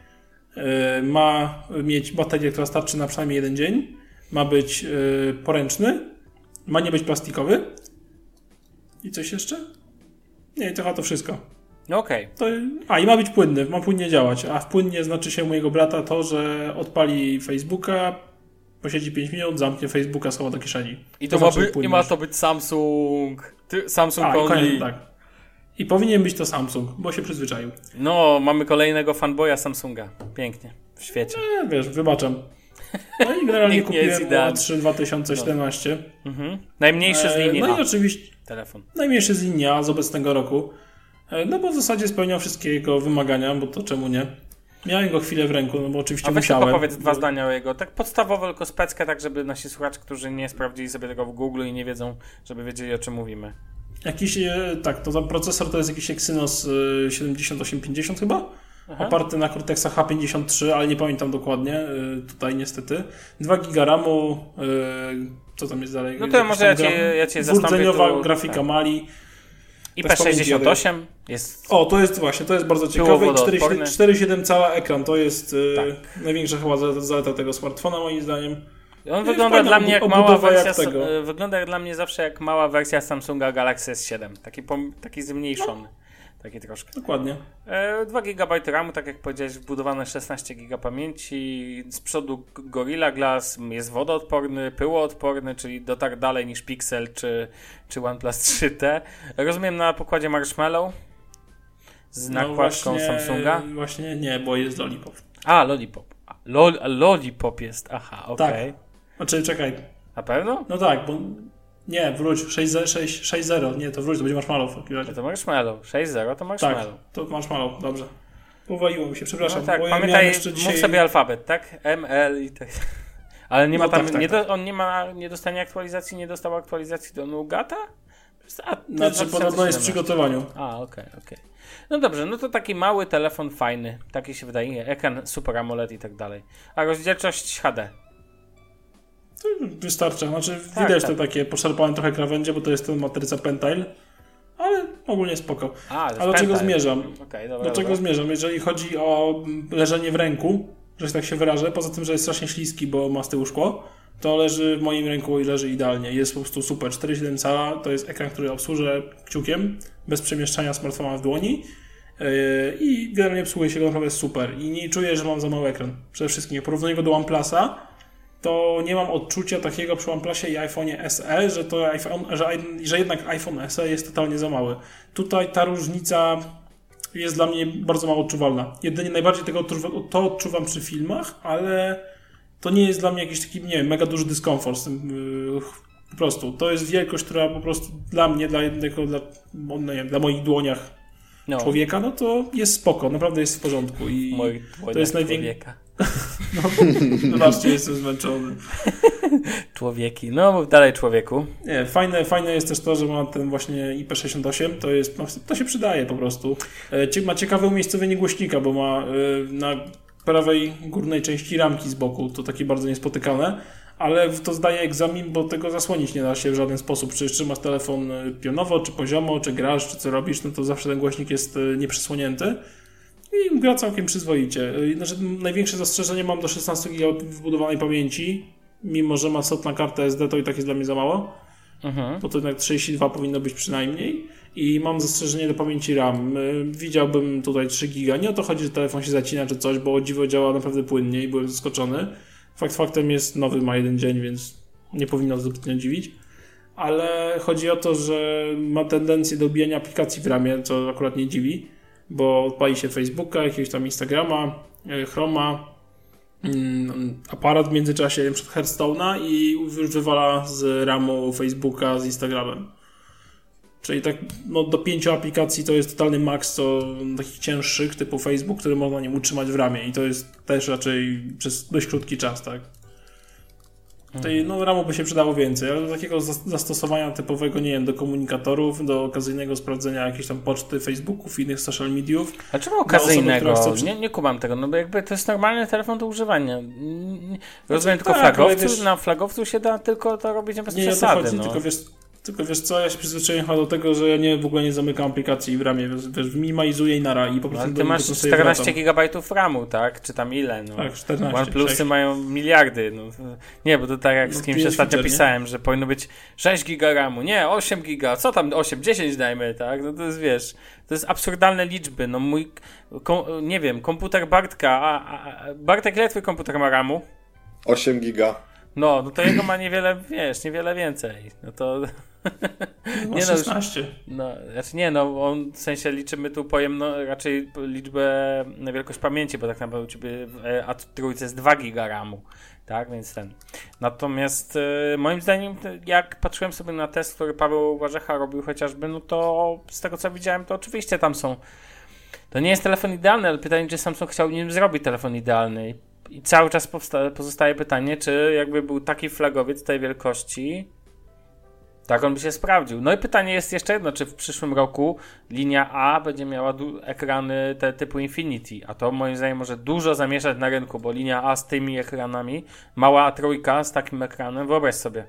E, Ma mieć baterię, która starczy na przynajmniej jeden dzień. Ma być e, poręczny. Ma nie być plastikowy. I coś jeszcze? Nie, to chyba to wszystko. okej. To, a i ma być płynny, ma płynnie działać. A w płynnie znaczy się mojego brata to, że odpali Facebooka, posiedzi 5 minut, zamknie Facebooka, schowa do kieszeni. I to, ma, by, i płynność. ma to być Samsung. Ty, Samsung A, i only. koniec, tak. I powinien być to Samsung, bo się przyzwyczaił. No, mamy kolejnego fanboya Samsunga. Pięknie. W świecie. E, wiesz, wybaczam. No i generalnie nie kupiłem idealny. A3 2017. Mhm. Najmniejszy z E, linii No i oczywiście Telefon. najmniejszy z linii A z obecnego roku. E, No bo w zasadzie spełniał wszystkie jego wymagania, bo to czemu nie? Miałem go chwilę w ręku, no bo oczywiście A musiałem. tylko powiedz dwa zdania o jego. Tak podstawowo, tylko speckę, tak żeby nasi słuchacze, którzy nie sprawdzili sobie tego w Google i nie wiedzą, żeby wiedzieli o czym mówimy. Jakiś, e, tak, to tam procesor to jest jakiś Exynos e, 7850 chyba? Aha. Oparty na Cortexa H53, ale nie pamiętam dokładnie, e, tutaj niestety. 2 giga RAMu, e, co tam jest dalej? No to może ja cię- ja cię zastąpię grafika tak. Mali. IP68 jest O, to jest właśnie, to jest bardzo ciekawe. I wodoodporny. 4,7 cała ekran, to jest e, Tak. największa chyba za- zaleta tego smartfona moim zdaniem. On wygląda dla mnie jak mała obudowa jak wersja. tego. e, Wygląda jak dla mnie zawsze jak mała wersja Samsunga Galaxy S7. Taki, taki zmniejszony. Taki troszkę. Dokładnie. E, 2 GB RAMu, tak jak powiedziałeś, wbudowane 16 GB pamięci. Z przodu Gorilla Glass jest wodoodporny, pyłoodporny, czyli dotarł dalej niż Pixel czy, czy OnePlus 3T. Rozumiem na pokładzie Marshmallow z No nakładką właśnie- Samsunga. Właśnie nie, bo jest Lollipop. A, Lollipop. Lol, Lollipop jest, aha, okej. Tak. Znaczy, czekaj, Na pewno? No tak, bo nie, wróć, 6-0, nie, to wróć, to będzie marshmallow w takim razie. No to Marshmallow. 6-0 to Tak, Marshmallow. to marshmallow, dobrze. Powaliło mi się, przepraszam. No tak, ja pamiętaj, jeszcze dzisiaj... mów sobie alfabet, tak? M, L i tak. Ale nie ma No tam, tak, tak, nie tak. do, on nie ma, nie dostanie aktualizacji, nie dostał aktualizacji do Nugata? A, Znaczy, podobno jest w 2017. przygotowaniu. A, okej, okej. No dobrze, no to taki mały telefon fajny, taki się wydaje, ekran Super AMOLED i tak dalej. A rozdzielczość HD. Wystarcza, znaczy Tak, widać tak. te takie poszarpane trochę krawędzie, bo to jest ten matryca Pentile, ale ogólnie spoko. A, do czego zmierzam? Okej, dobra, Do czego dobra. zmierzam? Jeżeli chodzi o leżenie w ręku, że tak się wyrażę, poza tym, że jest strasznie śliski, bo ma z tyłu szkło, to leży w moim ręku i leży idealnie. Jest po prostu super. 4,7 cala to jest ekran, który obsłużę kciukiem, bez przemieszczania smartfona w dłoni. Yy, I generalnie obsługuje się go naprawdę super. I nie czuję, że mam za mały ekran. Przede wszystkim, jak porównuję go do OnePlusa, to nie mam odczucia takiego przy OnePlusie i iPhone'ie SE, że, to iPhone, że, że jednak iPhone SE jest totalnie za mały. Tutaj ta różnica jest dla mnie bardzo mało odczuwalna. Jedynie najbardziej tego odczuwam, to odczuwam przy filmach, ale to nie jest dla mnie jakiś taki, nie wiem, mega duży dyskomfort z tym, yy, po prostu. To jest wielkość, która po prostu dla mnie, dla jednego, dla, no wiem, dla moich dłoniach no. człowieka, no to jest spoko, naprawdę jest w porządku. I to jest największy. No, zobaczcie, jestem zmęczony. Człowieki. No, dalej człowieku. Nie, fajne, fajne jest też to, że ma ten właśnie IP68, to jest, no, to się przydaje po prostu. E, ma ciekawe umiejscowienie głośnika, bo ma e, na prawej górnej części ramki z boku, to takie bardzo niespotykane, ale to zdaje egzamin, bo tego zasłonić nie da się w żaden sposób. Czy trzymasz telefon e, pionowo, czy poziomo, czy grasz, czy co robisz, no to zawsze ten głośnik jest nieprzysłonięty. I gra całkiem przyzwoicie. Znaczy, największe zastrzeżenie mam do 16 GB wbudowanej pamięci. Mimo, że ma na kartę SD, to i tak jest dla mnie za mało. Mhm. Bo to jednak 32 powinno być przynajmniej. I mam zastrzeżenie do pamięci RAM. Widziałbym tutaj 3 giga. Nie o to chodzi, że telefon się zacina czy coś, bo dziwo działa naprawdę płynnie i byłem zaskoczony. Fakt faktem jest nowy, ma jeden dzień, więc nie powinno zbytnio dziwić. Ale chodzi o to, że ma tendencję do ubijania aplikacji w ramie, co akurat nie dziwi bo odpali się Facebooka, jakiegoś tam Instagrama, e, Chroma, mm, aparat w międzyczasie przed Hearthstone'a i wywala z ramu Facebooka z Instagramem. Czyli tak no, do pięciu aplikacji to jest totalny maks, co takich cięższych typu Facebook, który można nim utrzymać w ramie i to jest też raczej przez dość krótki czas, tak? Tej, no, RAMu by się przydało więcej, ale do takiego zastosowania typowego, nie wiem, do komunikatorów, do okazyjnego sprawdzenia jakiejś tam poczty, Facebooków, innych social mediów. A czemu okazyjnego? Osoby, nie, nie kumam tego, no bo jakby to jest normalny telefon do używania. Rozumiem, tylko tak, flagowcu, wiesz, na flagowcu się da tylko to robić bez nie, przesady. Nie, chodzi, no. tylko wiesz, tylko wiesz co, ja się przyzwyczaiłem do tego, że ja nie, w ogóle nie zamykam aplikacji w ramie, wiesz, minimalizuję i nara i po prostu... No, ty masz 14 GB RAMu, tak? Czy tam ile? No. Tak, 14. OnePlusy mają miliardy. No. Nie, bo to tak jak no, z kimś ostatnio pisałem, że powinno być 6 GB RAMu, nie, 8 GB, co tam 8, 10 dajmy, tak? No to jest, wiesz, to jest absurdalne liczby. No mój, kom, nie wiem, komputer Bartka, a, a, Bartek ile twój komputer ma RAMu? 8 giga. No, no to jego ma niewiele, wiesz, niewiele więcej. No to... No, nie 16. No, znaczy nie, no on w sensie liczymy tu pojemno, raczej liczbę na wielkość pamięci, bo tak naprawdę u ciebie a trójce jest 2 giga RAMu, tak, więc ten. Natomiast e, moim zdaniem, jak patrzyłem sobie na test, który Paweł Warzecha robił chociażby, no to z tego co widziałem, to oczywiście tam są to nie jest telefon idealny, ale pytanie, czy Samsung chciał nim zrobić telefon idealny. I cały czas pozostaje pytanie, czy jakby był taki flagowiec tej wielkości, tak on by się sprawdził. No i pytanie jest jeszcze jedno, czy w przyszłym roku linia A będzie miała ekrany te typu Infinity, a to moim zdaniem może dużo zamieszać na rynku, bo linia A z tymi ekranami, mała trójka z takim ekranem, wyobraź sobie.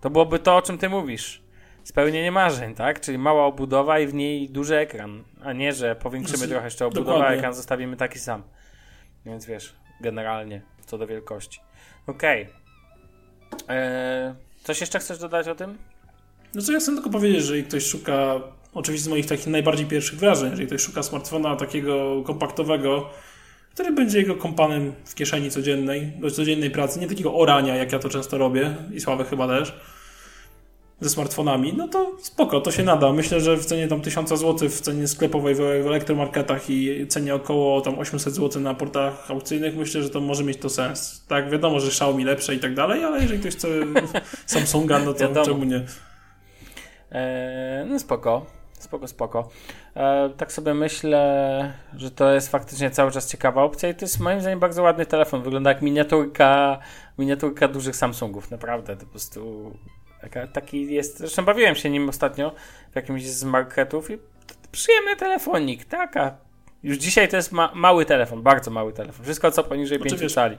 To byłoby to, o czym ty mówisz. Spełnienie marzeń, tak? Czyli mała obudowa i w niej duży ekran, a nie, że powiększymy znaczy, trochę jeszcze obudowę, a ekran zostawimy taki sam. Więc wiesz, generalnie, co do wielkości. Okej. Okay. Eee, coś jeszcze chcesz dodać o tym? No co ja chcę tylko powiedzieć, że jeżeli ktoś szuka, oczywiście z moich takich najbardziej pierwszych wrażeń, jeżeli ktoś szuka smartfona takiego kompaktowego, który będzie jego kompanem w kieszeni codziennej, do codziennej pracy, nie takiego orania, jak ja to często robię i Sławek chyba też, ze smartfonami, no to spoko, to się nada. Myślę, że w cenie tam 1000 zł w cenie sklepowej w elektromarketach i cenie około tam 800 zł na portach aukcyjnych, myślę, że to może mieć to sens. Tak, wiadomo, że Xiaomi lepsze i tak dalej, ale jeżeli ktoś chce Samsunga, no to wiadomo. czemu nie? Eee, no spoko, spoko, spoko. Eee, tak sobie myślę, że to jest faktycznie cały czas ciekawa opcja i to jest moim zdaniem bardzo ładny telefon. Wygląda jak miniaturka, miniaturka dużych Samsungów, naprawdę. To po prostu taki jest. Zresztą bawiłem się nim ostatnio w jakimś z marketów i przyjemny telefonik, taka. Już dzisiaj to jest ma mały telefon, bardzo mały telefon. Wszystko co poniżej znaczy, 5 cali.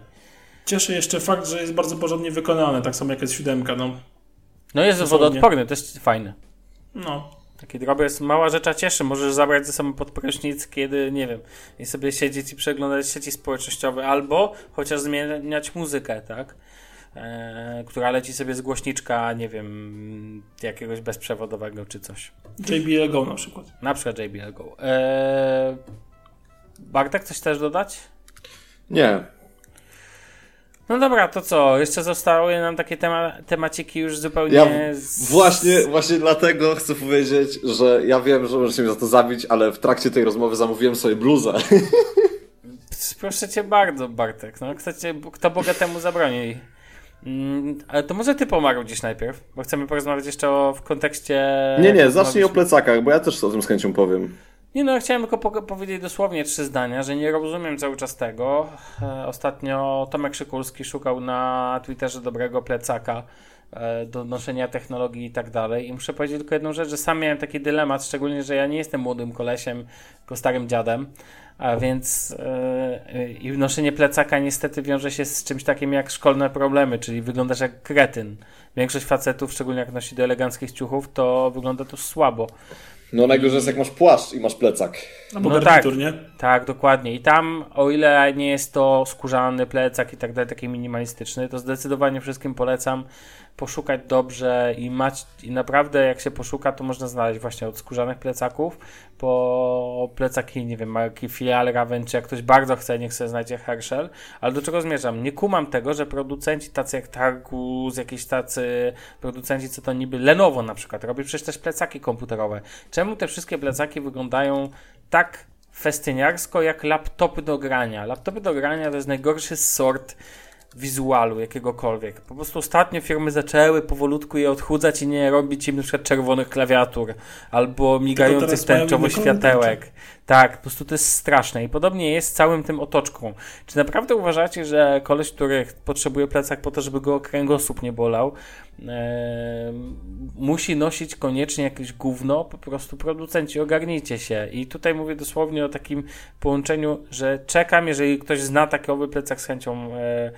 Cieszy jeszcze fakt, że jest bardzo porządnie wykonany, tak samo jak jest siódemka. No. No jest wodoodporny, to jest fajne. No. Taki drobiazg, mała rzecza cieszy. Możesz zabrać ze sobą pod prysznic, kiedy, nie wiem, i sobie siedzieć i przeglądać sieci społecznościowe, albo chociaż zmieniać muzykę, tak? e, która leci sobie z głośniczka, nie wiem, jakiegoś bezprzewodowego czy coś. JBL Go na przykład. Na przykład JBL Go. E, Bartek, coś też dodać? Nie. No dobra, to co? Jeszcze zostały nam takie tema temaciki już zupełnie. Ja z... właśnie, właśnie dlatego chcę powiedzieć, że ja wiem, że możecie mnie za to zabić, ale w trakcie tej rozmowy zamówiłem sobie bluzę. Proszę cię bardzo, Bartek. No, kto, cię, kto bogatemu zabroni? Mm, ale to może ty pomarudzisz najpierw, bo chcemy porozmawiać jeszcze o, w kontekście... Nie, nie, zacznij o plecakach, bo ja też o tym z chęcią powiem. Nie no, chciałem tylko po powiedzieć dosłownie trzy zdania, że nie rozumiem cały czas tego. E, ostatnio Tomek Szykulski szukał na Twitterze dobrego plecaka e, do noszenia technologii i tak dalej. I muszę powiedzieć tylko jedną rzecz, że sam miałem taki dylemat, szczególnie, że ja nie jestem młodym kolesiem, tylko starym dziadem. A więc yy, i noszenie plecaka niestety wiąże się z czymś takim jak szkolne problemy, czyli wyglądasz jak kretyn. Większość facetów, szczególnie jak nosi do eleganckich ciuchów, to wygląda to słabo. No najgorzej jest jak masz płaszcz i masz plecak. No garnitur, tak. nie? Tak, dokładnie. I tam, o ile nie jest to skórzany plecak i tak dalej, taki minimalistyczny, to zdecydowanie wszystkim polecam poszukać dobrze i mać, i naprawdę jak się poszuka, to można znaleźć właśnie od skórzanych plecaków po plecaki, nie wiem, marki Filial, Raven, czy jak ktoś bardzo chce, niech sobie znajdzie Herschel. Ale do czego zmierzam? Nie kumam tego, że producenci tacy jak Targus, jakieś tacy producenci, co to niby Lenovo na przykład, robi przecież też plecaki komputerowe. Czemu te wszystkie plecaki wyglądają tak festyniarsko jak laptopy do grania? Laptopy do grania to jest najgorszy sort wizualu jakiegokolwiek. Po prostu ostatnio firmy zaczęły powolutku je odchudzać i nie robić im na przykład czerwonych klawiatur albo migających tęczowo światełek. Tak, po prostu to jest straszne i podobnie jest z całym tym otoczką. Czy naprawdę uważacie, że koleś, który potrzebuje plecak po to, żeby go kręgosłup nie bolał, musi nosić koniecznie jakieś gówno? Po prostu producenci, ogarnijcie się. I tutaj mówię dosłownie o takim połączeniu, że czekam, jeżeli ktoś zna takowy plecak z chęcią e,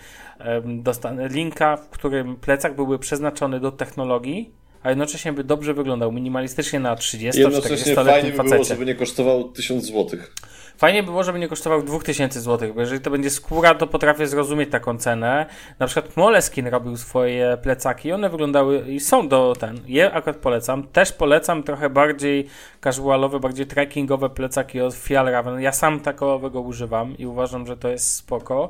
dostanę linka, w którym plecak byłby przeznaczony do technologii, a jednocześnie by dobrze wyglądał minimalistycznie na 30 Jednocześnie 40 fajnie by było, żeby nie kosztował 1000 złotych. Fajnie by było, żeby nie kosztował 2000 zł, bo jeżeli to będzie skóra, to potrafię zrozumieć taką cenę. Na przykład Moleskin robił swoje plecaki, one wyglądały i są do ten. Je akurat polecam. Też polecam trochę bardziej casualowe, bardziej trekkingowe plecaki od Fjallraven. Ja sam takowego używam i uważam, że to jest spoko.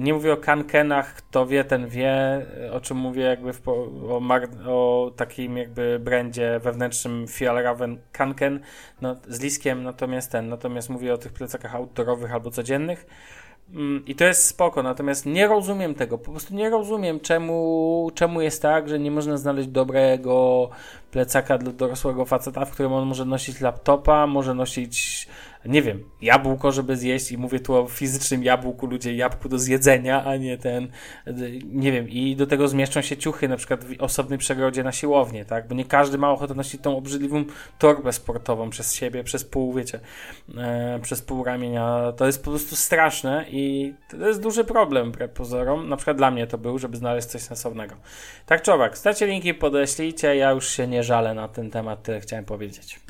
Nie mówię o kankenach, kto wie, ten wie, o czym mówię jakby w, o, o takim jakby brandzie wewnętrznym Fjallraven Kanken no, z liskiem, natomiast ten, natomiast mówię o tych plecakach outdoorowych albo codziennych. Mm, I to jest spoko, natomiast nie rozumiem tego, po prostu nie rozumiem czemu, czemu jest tak, że nie można znaleźć dobrego plecaka dla dorosłego faceta, w którym on może nosić laptopa, może nosić, nie wiem, jabłko, żeby zjeść i mówię tu o fizycznym jabłku, ludzie jabłku do zjedzenia, a nie ten, nie wiem, i do tego zmieszczą się ciuchy, na przykład w osobnej przegrodzie na siłownię, tak, bo nie każdy ma ochotę nosić tą obrzydliwą torbę sportową przez siebie, przez pół, wiecie, e, przez pół ramienia, to jest po prostu straszne i to jest duży problem, wbrew pozorom, na przykład dla mnie to był, żeby znaleźć coś sensownego. Tak czy owak, stacie linki, podeślijcie, ja już się nie żalę na ten temat, tyle chciałem powiedzieć.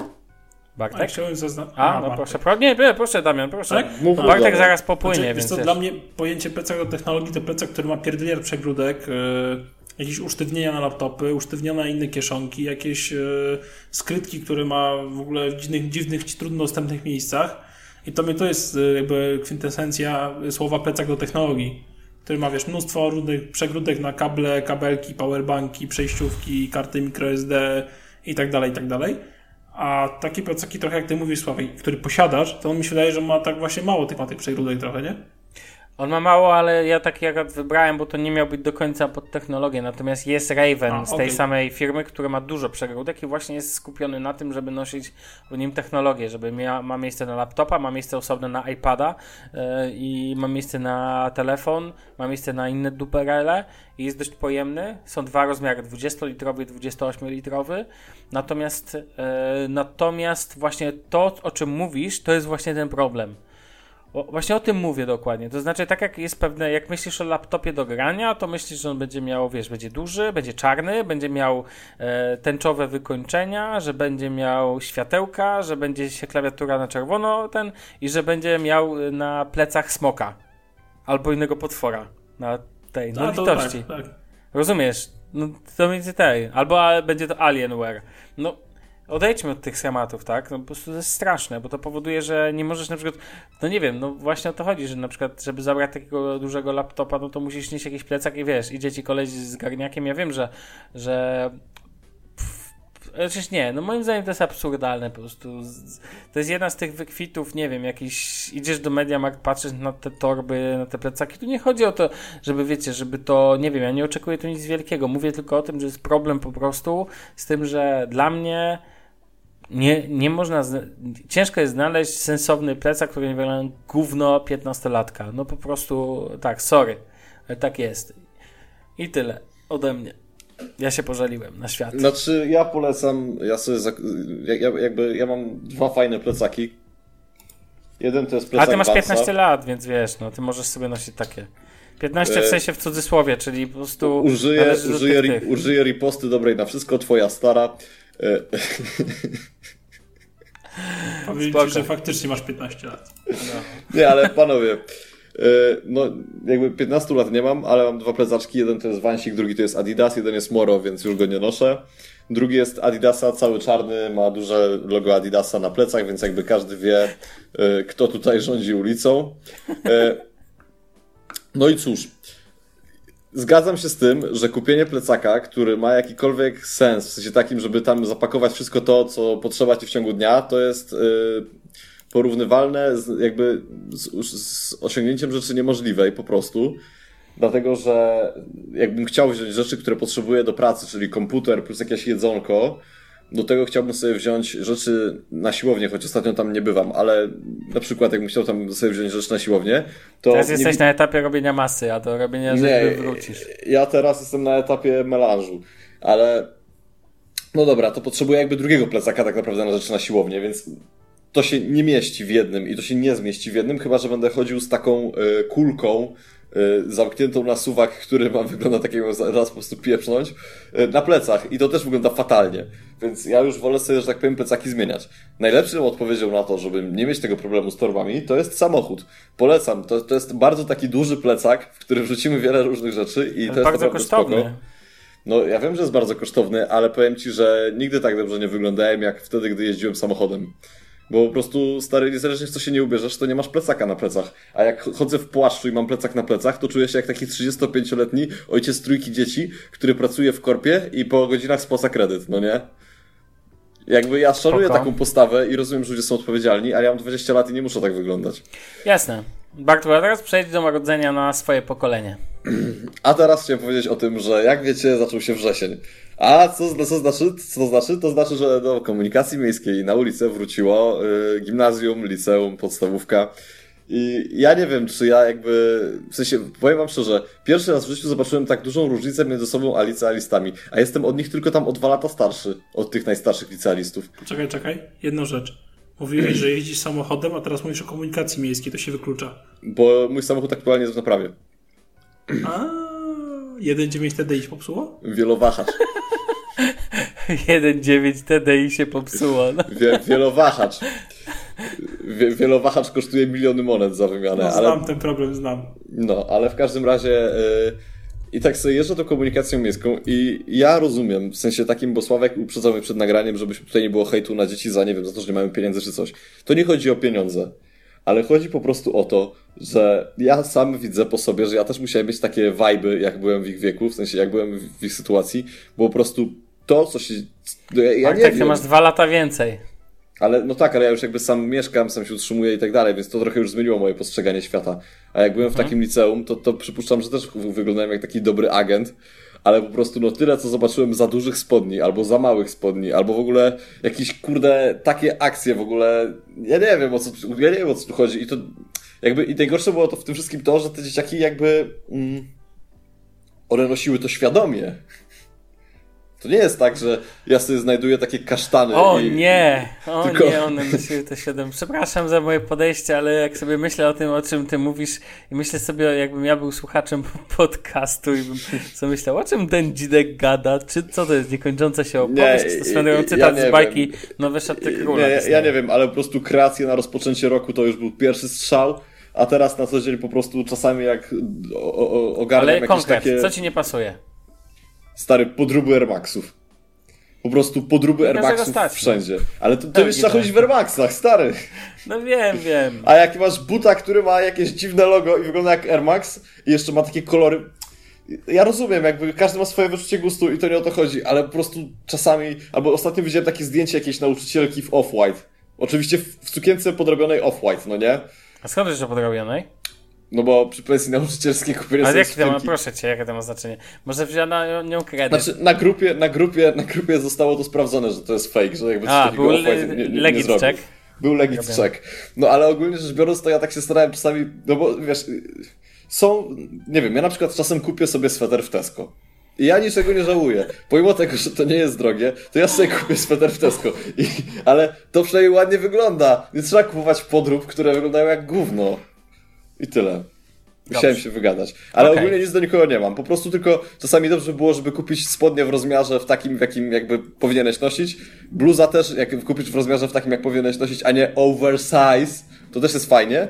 A Bartek? chciałem zaznaczyć. A, no proszę, pro... nie, proszę Damian, proszę. Tak? Mów, A, Bartek Damian. zaraz popłynie, Znaczy, więc co, wiesz. dla mnie pojęcie plecak do technologii to plecak, który ma pierdlier przegródek, yy, jakieś usztywnienia na laptopy, usztywnione inne kieszonki, jakieś yy, skrytki, które ma w ogóle w dziwnych, dziwnych, trudno dostępnych miejscach. I to mnie to jest yy, jakby kwintesencja słowa plecak do technologii, który ma wiesz, mnóstwo różnych przegródek na kable, kabelki, powerbanki, przejściówki, karty microSD i tak dalej, i tak dalej. A takie plecaki trochę jak ty mówisz, Sławek, który posiadasz, to on mi się wydaje, że ma tak właśnie mało tych, ma tych przegródek trochę, nie? On ma mało, ale ja taki akurat wybrałem, bo to nie miał być do końca pod technologię. Natomiast jest Raven A, z tej okej. samej firmy, który ma dużo przegródek i właśnie jest skupiony na tym, żeby nosić w nim technologię, żeby mia, ma miejsce na laptopa, ma miejsce osobne na iPada yy, i ma miejsce na telefon, ma miejsce na inne duperele i jest dość pojemny. Są dwa rozmiary, 20-litrowy i 28-litrowy. Natomiast, yy, natomiast właśnie to, o czym mówisz, to jest właśnie ten problem. Właśnie o tym mówię dokładnie. To znaczy, tak jak jest pewne, jak myślisz o laptopie do grania, to myślisz, że on będzie miał, wiesz, będzie duży, będzie czarny, będzie miał e, tęczowe wykończenia, że będzie miał światełka, że będzie się klawiatura na czerwono ten i że będzie miał e, na plecach smoka albo innego potwora na tej, no litości. tak, tak. Rozumiesz? No to będzie tej. Albo będzie to Alienware. No odejdźmy od tych schematów, tak? No po prostu to jest straszne, bo to powoduje, że nie możesz na przykład, no nie wiem, no właśnie o to chodzi, że na przykład, żeby zabrać takiego dużego laptopa, no to musisz nieść jakiś plecak i wiesz, idzie ci koleś z garniakiem, ja wiem, że, że Przecież nie, no moim zdaniem to jest absurdalne po prostu. To jest jedna z tych wykwitów, nie wiem, jakiś, idziesz do Mediamarkt, patrzysz na te torby, na te plecaki, tu nie chodzi o to, żeby wiecie, żeby to, nie wiem, ja nie oczekuję tu nic wielkiego, mówię tylko o tym, że jest problem po prostu z tym, że dla mnie nie, nie można, ciężko jest znaleźć sensowny plecak, który nie wygląda gówno 15-latka. No po prostu, tak, sorry, ale tak jest. I tyle ode mnie. Ja się pożaliłem na świat. Znaczy, ja polecam, ja sobie, ja, ja, jakby, ja mam dwa fajne plecaki. Jeden to jest plecak A ty masz Vansa. 15 lat, więc wiesz, no ty możesz sobie nosić takie. 15 w E, sensie w cudzysłowie, czyli po prostu. Użyję, użyję, tych, tych. użyję riposty dobrej na wszystko, twoja stara. E, Powiem ci, że faktycznie masz 15 lat. Nie, ale panowie, e, no jakby 15 lat nie mam, ale mam dwa plecaczki. Jeden to jest Vansik, drugi to jest Adidas, jeden jest Moro, więc już go nie noszę. Drugi jest Adidasa, cały czarny, ma duże logo Adidasa na plecach, więc jakby każdy wie, e, kto tutaj rządzi ulicą. No i cóż, zgadzam się z tym, że kupienie plecaka, który ma jakikolwiek sens, w sensie takim, żeby tam zapakować wszystko to, co potrzeba ci w ciągu dnia, to jest e, porównywalne z, jakby z, z osiągnięciem rzeczy niemożliwej po prostu. Dlatego, że jakbym chciał wziąć rzeczy, które potrzebuję do pracy, czyli komputer plus jakieś jedzonko, do tego chciałbym sobie wziąć rzeczy na siłownię, choć ostatnio tam nie bywam, ale na przykład jakbym chciał tam sobie wziąć rzeczy na siłownię, to... Teraz nie jesteś na etapie robienia masy, a do robienia rzeczy wrócisz. ja teraz jestem na etapie melanżu, ale no dobra, to potrzebuję jakby drugiego plecaka tak naprawdę na rzeczy na siłownię, więc to się nie mieści w jednym i to się nie zmieści w jednym, chyba że będę chodził z taką y, kulką y, zamkniętą na suwak, który ma wygląda takiego zaraz po prostu pieprznąć, y, na plecach i to też wygląda fatalnie. Więc ja już wolę sobie, że tak powiem, plecaki zmieniać. Najlepszą odpowiedzią na to, żeby nie mieć tego problemu z torbami, to jest samochód. Polecam. To, to jest bardzo taki duży plecak, w który wrzucimy wiele różnych rzeczy i to jest Bardzo kosztowny. Spoko. No, ja wiem, że jest bardzo kosztowny, ale powiem ci, że nigdy tak dobrze nie wyglądałem, jak wtedy, gdy jeździłem samochodem. Bo po prostu, stary, niezależnie w co się nie ubierzesz, to nie masz plecaka na plecach. A jak chodzę w płaszczu i mam plecak na plecach, to czuję się jak taki 35-letni ojciec trójki dzieci, który pracuje w korpie i po godzinach spłaca kredyt, no nie? Jakby ja szanuję Spoko. taką postawę i rozumiem, że ludzie są odpowiedzialni, ale ja mam 20 lat i nie muszę tak wyglądać. Jasne. Bartu, a teraz przejdź do marudzenia na swoje pokolenie. A teraz chciałem powiedzieć o tym, że jak wiecie, zaczął się wrzesień. A co, co znaczy? Co to znaczy? To znaczy, że do komunikacji miejskiej na ulicę wróciło y, gimnazjum, liceum, podstawówka. I ja nie wiem, czy ja jakby, w sensie, powiem wam szczerze, pierwszy raz w życiu zobaczyłem tak dużą różnicę między sobą a licealistami, a jestem od nich tylko tam o dwa lata starszy, od tych najstarszych licealistów. Czekaj, czekaj. Jedną rzecz. Mówiłeś, że jeździsz samochodem, a teraz mówisz o komunikacji miejskiej, to się wyklucza. Bo mój samochód aktualnie jest w naprawie. A 1.9 TDI popsuło? Wielowahacz. 1.9 TDI się popsuło. No. Wie, wielowahacz. Wie, wielowahacz kosztuje miliony monet za wymianę, No, ale znam ten problem, znam. No, ale w każdym razie y, i tak sobie jeżdżę tą komunikacją miejską i ja rozumiem, w sensie takim, bo Sławek uprzedzał mnie przed nagraniem, żeby tutaj nie było hejtu na dzieci za, nie wiem, za to, że nie mają pieniędzy czy coś. To nie chodzi o pieniądze, ale chodzi po prostu o to, że ja sam widzę po sobie, że ja też musiałem mieć takie wajby, jak byłem w ich wieku, w sensie jak byłem w ich sytuacji, bo po prostu to, co się... Ja, ja nie Bartek, ty masz dwa lata więcej. Ale no tak, ale ja już jakby sam mieszkam, sam się utrzymuję i tak dalej, więc to trochę już zmieniło moje postrzeganie świata. A jak byłem w takim liceum, to, to przypuszczam, że też wy- wyglądałem jak taki dobry agent, ale po prostu no tyle, co zobaczyłem za dużych spodni, albo za małych spodni, albo w ogóle jakieś kurde takie akcje w ogóle, ja nie wiem o co, ja nie wiem o co tu chodzi i to jakby i najgorsze było to w tym wszystkim to, że te dzieciaki jakby mm, one nosiły to świadomie. To nie jest tak, że ja sobie znajduję takie kasztany O i... nie, o Tylko- nie, one myśliły to świadom. Przepraszam za moje podejście, ale jak sobie myślę o tym, o czym ty mówisz i myślę sobie, jakbym ja był słuchaczem podcastu i bym sobie myślał, o czym ten dzidek gada, czy co to jest, niekończąca się opowieść, czy to swoją ja cytat nie z bajki wiem. Nowe Szaty Nie, Króla ja, ja nie wiem, ale po prostu kreacje na rozpoczęcie roku to już był pierwszy strzał. a teraz na co dzień po prostu czasami jak ogarniam Ale jakieś konkret, takie co ci nie pasuje? Stare podróby Air Maxów. Po prostu podróby Air Maxów stać. wszędzie. Ale to, to jeszcze tak. chodzi w Air Maxach, stary. No wiem, wiem. A jak masz buta, który ma jakieś dziwne logo i wygląda jak Air Max i jeszcze ma takie kolory. Ja rozumiem, jakby każdy ma swoje wyczucie gustu i to nie o to chodzi, ale po prostu czasami. Albo ostatnio widziałem takie zdjęcie jakiejś nauczycielki w Off-White. Oczywiście w, w sukience podrobionej Off-White, no nie? A skąd jeszcze podrobionej? No bo przy pensji nauczycielskiej kupiłem Ale sobie jakie to ma, proszę cię, jakie to ma znaczenie? Może wzięła na nią kredyt. Znaczy, na grupie, na grupie, na grupie zostało to sprawdzone, że to jest fake, że jakby coś A, takiego był le- nie, nie, nie legit zrobił. check. Był legit Robię. check. No ale ogólnie rzecz biorąc, to ja tak się starałem czasami, no bo wiesz, są, nie wiem, ja na przykład czasem kupię sobie sweter w Tesco. I ja niczego nie żałuję. Pomimo tego, że to nie jest drogie, to ja sobie kupię sweter w Tesco. I, ale to przynajmniej ładnie wygląda. Nie trzeba kupować podrób, które wyglądają jak gówno. I tyle. Musiałem się wygadać. Ale Okej. ogólnie nic do nikogo nie mam. Po prostu tylko czasami dobrze było, żeby kupić spodnie w rozmiarze w takim, w jakim jakby powinieneś nosić. Bluza też, jak kupić w rozmiarze w takim, jak powinieneś nosić, a nie oversize. To też jest fajnie.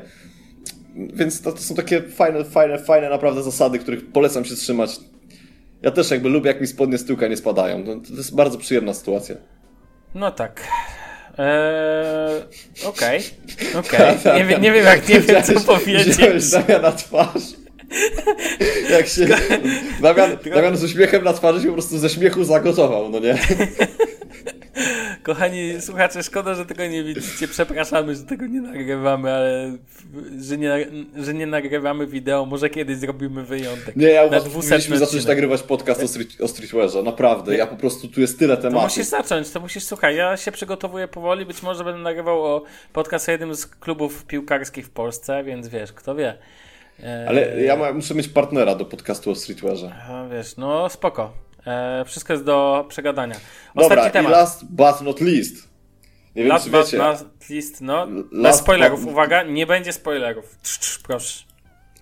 Więc to, to są takie fajne, fajne, fajne naprawdę zasady, których polecam się trzymać. Ja też jakby lubię, jak mi spodnie z tyłka nie spadają. To, to jest bardzo przyjemna sytuacja. No tak. Eee, Okej, okej. Nie, wie- nie wiem, jak nie wiem, co powiedzieć. Widziałeś Damian na twarz. Jak się. Damian, Damian z uśmiechem na twarzy się po prostu ze śmiechu zagotował, no nie? Kochani słuchacze, szkoda, że tego nie widzicie. Przepraszamy, że tego nie nagrywamy, ale że nie, że nie nagrywamy wideo. Może kiedyś zrobimy wyjątek. Nie, ja uważam, że 200 powinniśmy zacząć nagrywać podcast o, street, o streetwearze. Naprawdę, ja po prostu tu jest tyle To tematów. musisz zacząć, to musisz, słuchaj, ja się przygotowuję powoli, być może będę nagrywał o podcast o jednym z klubów piłkarskich w Polsce, więc wiesz, kto wie. Ale ja ma, muszę mieć partnera do podcastu o streetwearze. a, Wiesz, no spoko. Eee, wszystko jest do przegadania. Ostatni Dobra, i temat. last but not least. Nie wiem, Last czy but not least, no. Bez Last spoilerów, but- uwaga, nie będzie spoilerów. Trz, trz, proszę.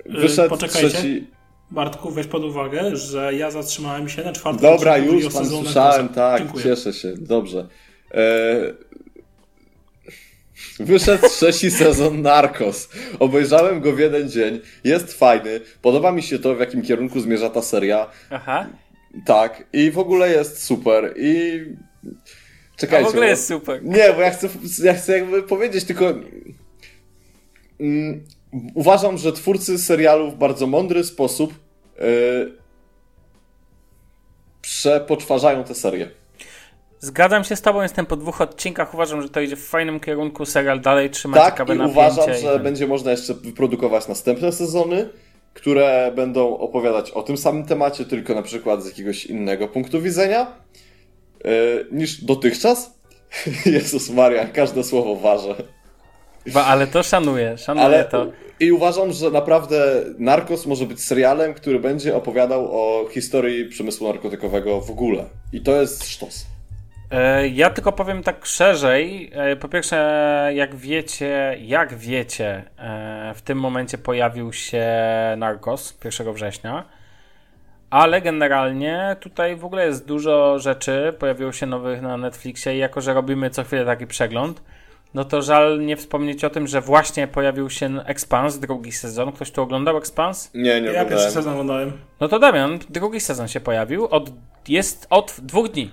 Wyszedł Poczekajcie. trzeci. Bartku, weź pod uwagę, że ja zatrzymałem się na czwartym Dobra, już pan słyszałem, tak, Dziękuję. cieszę się, dobrze. E... Wyszedł trzeci sezon Narcos. Obejrzałem go w jeden dzień. Jest fajny. Podoba mi się to, w jakim kierunku zmierza ta seria. Aha. Tak. I w ogóle jest super. I. A Czekajcie. w ogóle bo- jest super. Nie, bo ja chcę, ja chcę jakby powiedzieć, tylko. Mm, uważam, że twórcy serialu w bardzo mądry sposób yy, przepoczwarzają tę serię. Zgadzam się z tobą, jestem po dwóch odcinkach, uważam, że to idzie w fajnym kierunku, serial dalej trzyma Tak, ciekawe i napięcie. uważam, i że ten- będzie można jeszcze wyprodukować następne sezony, które będą opowiadać o tym samym temacie, tylko na przykład z jakiegoś innego punktu widzenia yy, niż dotychczas. Jezus Maria, każde słowo ważę. Ba, ale to szanuję, szanuję Ale to. i uważam, że naprawdę Narcos może być serialem, który będzie opowiadał o historii przemysłu narkotykowego w ogóle. I to jest sztos. E, Ja tylko powiem tak szerzej. E, Po pierwsze, jak wiecie, jak wiecie, e, w tym momencie pojawił się Narcos 1 września. Ale generalnie tutaj w ogóle jest dużo rzeczy, pojawiło się nowych na Netflixie i jako, że robimy co chwilę taki przegląd, no to żal nie wspomnieć o tym, że właśnie pojawił się Expans, drugi sezon. Ktoś tu oglądał Expans? Nie, nie Ja pierwszy oglądałem. sezon oglądałem. No to Damian, drugi sezon się pojawił. Od, jest od dwóch dni.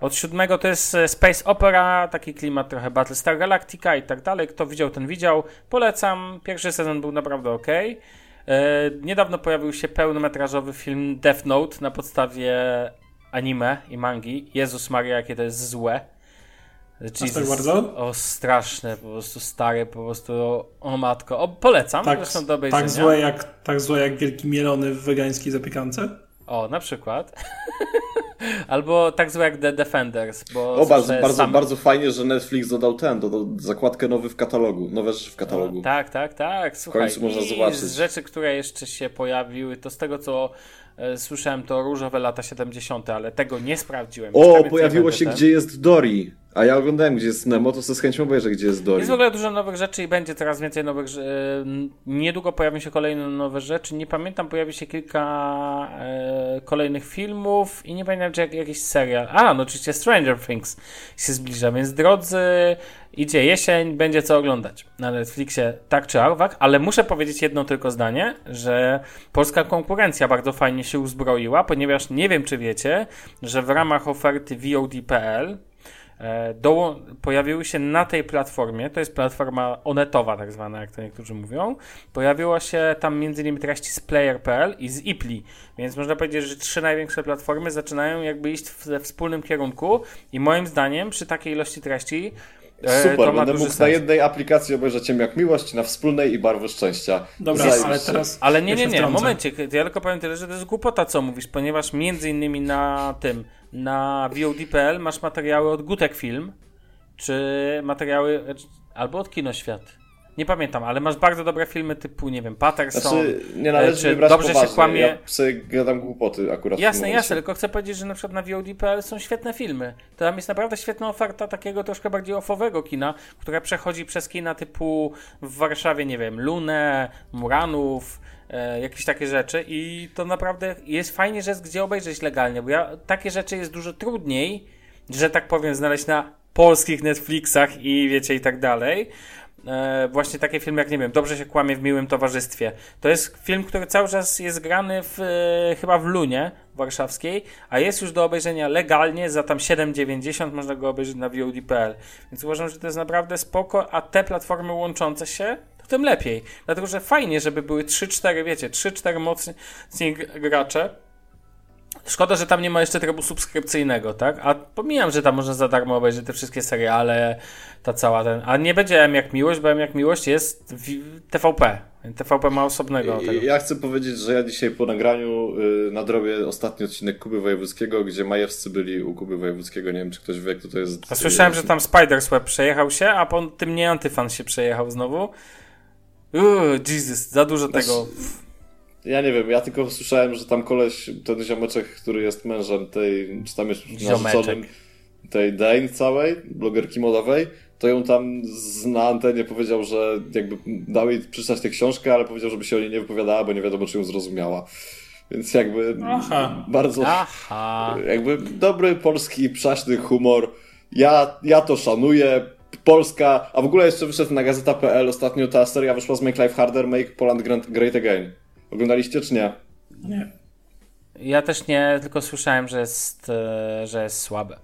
Od siódmego to jest e, Space Opera, taki klimat trochę Battlestar Galactica i tak dalej. Kto widział, ten widział. Polecam. Pierwszy sezon był naprawdę ok. E, niedawno pojawił się pełnometrażowy film Death Note na podstawie anime i mangi. Jezus Maria, jakie to jest złe. Tak bardzo? O, straszne, po prostu stare, po prostu, o matko. O, polecam, Tak, zresztą do obejrzenia. tak, złe jak, tak złe jak wielki mielony w wegańskiej zapiekance. O, na przykład. Albo tak złe jak The Defenders, bo O, bardzo, bardzo, bardzo fajnie, że Netflix dodał ten, dodał zakładkę nowy w katalogu, nowe rzeczy w katalogu. Tak, tak, tak. Słuchaj, końcu można i zobaczyć. z rzeczy, które jeszcze się pojawiły, to z tego co e, słyszałem, to różowe lata 70., ale tego nie sprawdziłem. O, pojawiło się ten- Gdzie jest Dory. A ja oglądałem, gdzie jest Nemo, to z chęcią obejrzę, gdzie jest Dory. Jest w ogóle dużo nowych rzeczy i będzie coraz więcej nowych rzeczy. Niedługo pojawią się kolejne nowe rzeczy. Nie pamiętam, pojawi się kilka e, kolejnych filmów i nie pamiętam, czy jak, jakiś serial. A, no oczywiście Stranger Things się zbliża, więc drodzy, idzie jesień, będzie co oglądać na Netflixie, tak czy owak, ale muszę powiedzieć jedno tylko zdanie, że polska konkurencja bardzo fajnie się uzbroiła, ponieważ nie wiem, czy wiecie, że w ramach oferty VOD.pl E, do, pojawiły się na tej platformie, to jest platforma onetowa tak zwana, jak to niektórzy mówią, pojawiło się tam m.in. treści z Player.pl i z Ipli, więc można powiedzieć, że trzy największe platformy zaczynają jakby iść w, wspólnym kierunku i moim zdaniem przy takiej ilości treści e, Super, będę mógł sens. na jednej aplikacji obejrzeć jak miłość, na wspólnej i barwy szczęścia. Dobra, ale teraz. Ale nie, nie, nie, w momencie, ja tylko powiem tyle, że to jest głupota, co mówisz, ponieważ między innymi na tym na VOD.pl masz materiały od Gutek Film, czy materiały albo od Kinoświat. Nie pamiętam, ale masz bardzo dobre filmy typu, nie wiem, Patterson. Znaczy, nie należy czy dobrze poważnie. się kłamie. Ja sobie gadam głupoty akurat. Jasne, jasne, tylko chcę powiedzieć, że na przykład na VOD.pl są świetne filmy. To tam jest naprawdę świetna oferta takiego troszkę bardziej ofowego kina, która przechodzi przez kina typu w Warszawie, nie wiem, Lunę, Muranów, e, jakieś takie rzeczy i to naprawdę jest fajnie, że jest gdzie obejrzeć legalnie, bo ja, takie rzeczy jest dużo trudniej, że tak powiem, znaleźć na polskich Netflixach i wiecie i tak dalej. E, właśnie takie filmy jak, nie wiem, Dobrze się kłamie w miłym towarzystwie. To jest film, który cały czas jest grany w, e, chyba w Lunie warszawskiej, a jest już do obejrzenia legalnie, za tam 7,90 można go obejrzeć na VOD.pl. Więc uważam, że to jest naprawdę spoko, a te platformy łączące się tym lepiej. Dlatego, że fajnie, żeby były 3-4, wiecie, 3-4 mocni gracze. Szkoda, że tam nie ma jeszcze trybu subskrypcyjnego, tak? A pomijam, że tam można za darmo obejrzeć te wszystkie seriale, ta cała ten. A nie będzie M jak miłość, bo M jak miłość jest TVP. TVP ma osobnego. Tego. Ja chcę powiedzieć, że ja dzisiaj po nagraniu yy, nadrobię ostatni odcinek Kuby Wojewódzkiego, gdzie Majewscy byli u Kuby Wojewódzkiego. Nie wiem, czy ktoś wie, kto to jest. A słyszałem, że tam Spider's Web przejechał się, a po tym nie Antyfan się przejechał znowu. Uuu, Jesus, za dużo tego. Ja nie wiem, ja tylko słyszałem, że tam koleś, ten ziomeczek, który jest mężem tej, czy tam jest narzeczonym tej Dane całej, blogerki modowej, to ją tam na antenie powiedział, że jakby dał jej przeczytać tę książkę, ale powiedział, żeby się o niej nie wypowiadała, bo nie wiadomo, czy ją zrozumiała. Więc jakby Aha. bardzo Aha. jakby dobry polski przaśny humor. Ja, ja to szanuję. Polska, a w ogóle jeszcze wyszedł na gazeta.pl ostatnio ta seria wyszła z Make Life Harder, Make Poland Great Again. Oglądaliście czy nie? Nie. Ja też nie, tylko słyszałem, że jest, e, że jest słabe.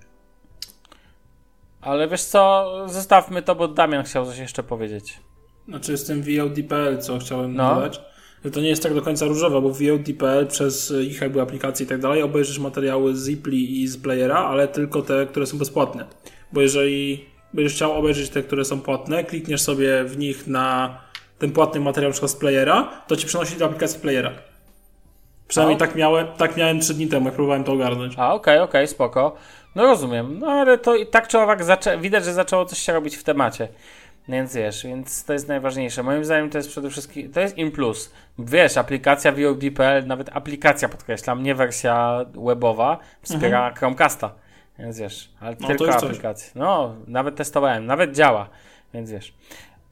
Ale wiesz co, zostawmy to, bo Damian chciał coś jeszcze powiedzieć. Znaczy z tym VOD.pl, co chciałem no. dodać, że to nie jest tak do końca różowe, bo VOD.pl przez ich jakby aplikacje i tak dalej obejrzysz materiały z Zipli i z Playera, ale tylko te, które są bezpłatne. Bo jeżeli będziesz chciał obejrzeć te, które są płatne, klikniesz sobie w nich na ten płatny materiał np. z playera, to ci przenosi do aplikacji playera. Przynajmniej tak miałem, tak miałem 3 dni temu, jak próbowałem to ogarnąć. A, okej, okay, okej, okay, spoko. No rozumiem. No ale to i tak czy owak zaczę- widać, że zaczęło coś się robić w temacie. Więc wiesz, więc to jest najważniejsze. Moim zdaniem to jest przede wszystkim, to jest in plus. Wiesz, aplikacja VOD.pl, nawet aplikacja podkreślam, nie wersja webowa, wspiera mhm. Chromecasta. Więc wiesz, ale no, tylko aplikację. No, nawet testowałem, nawet działa. Więc wiesz.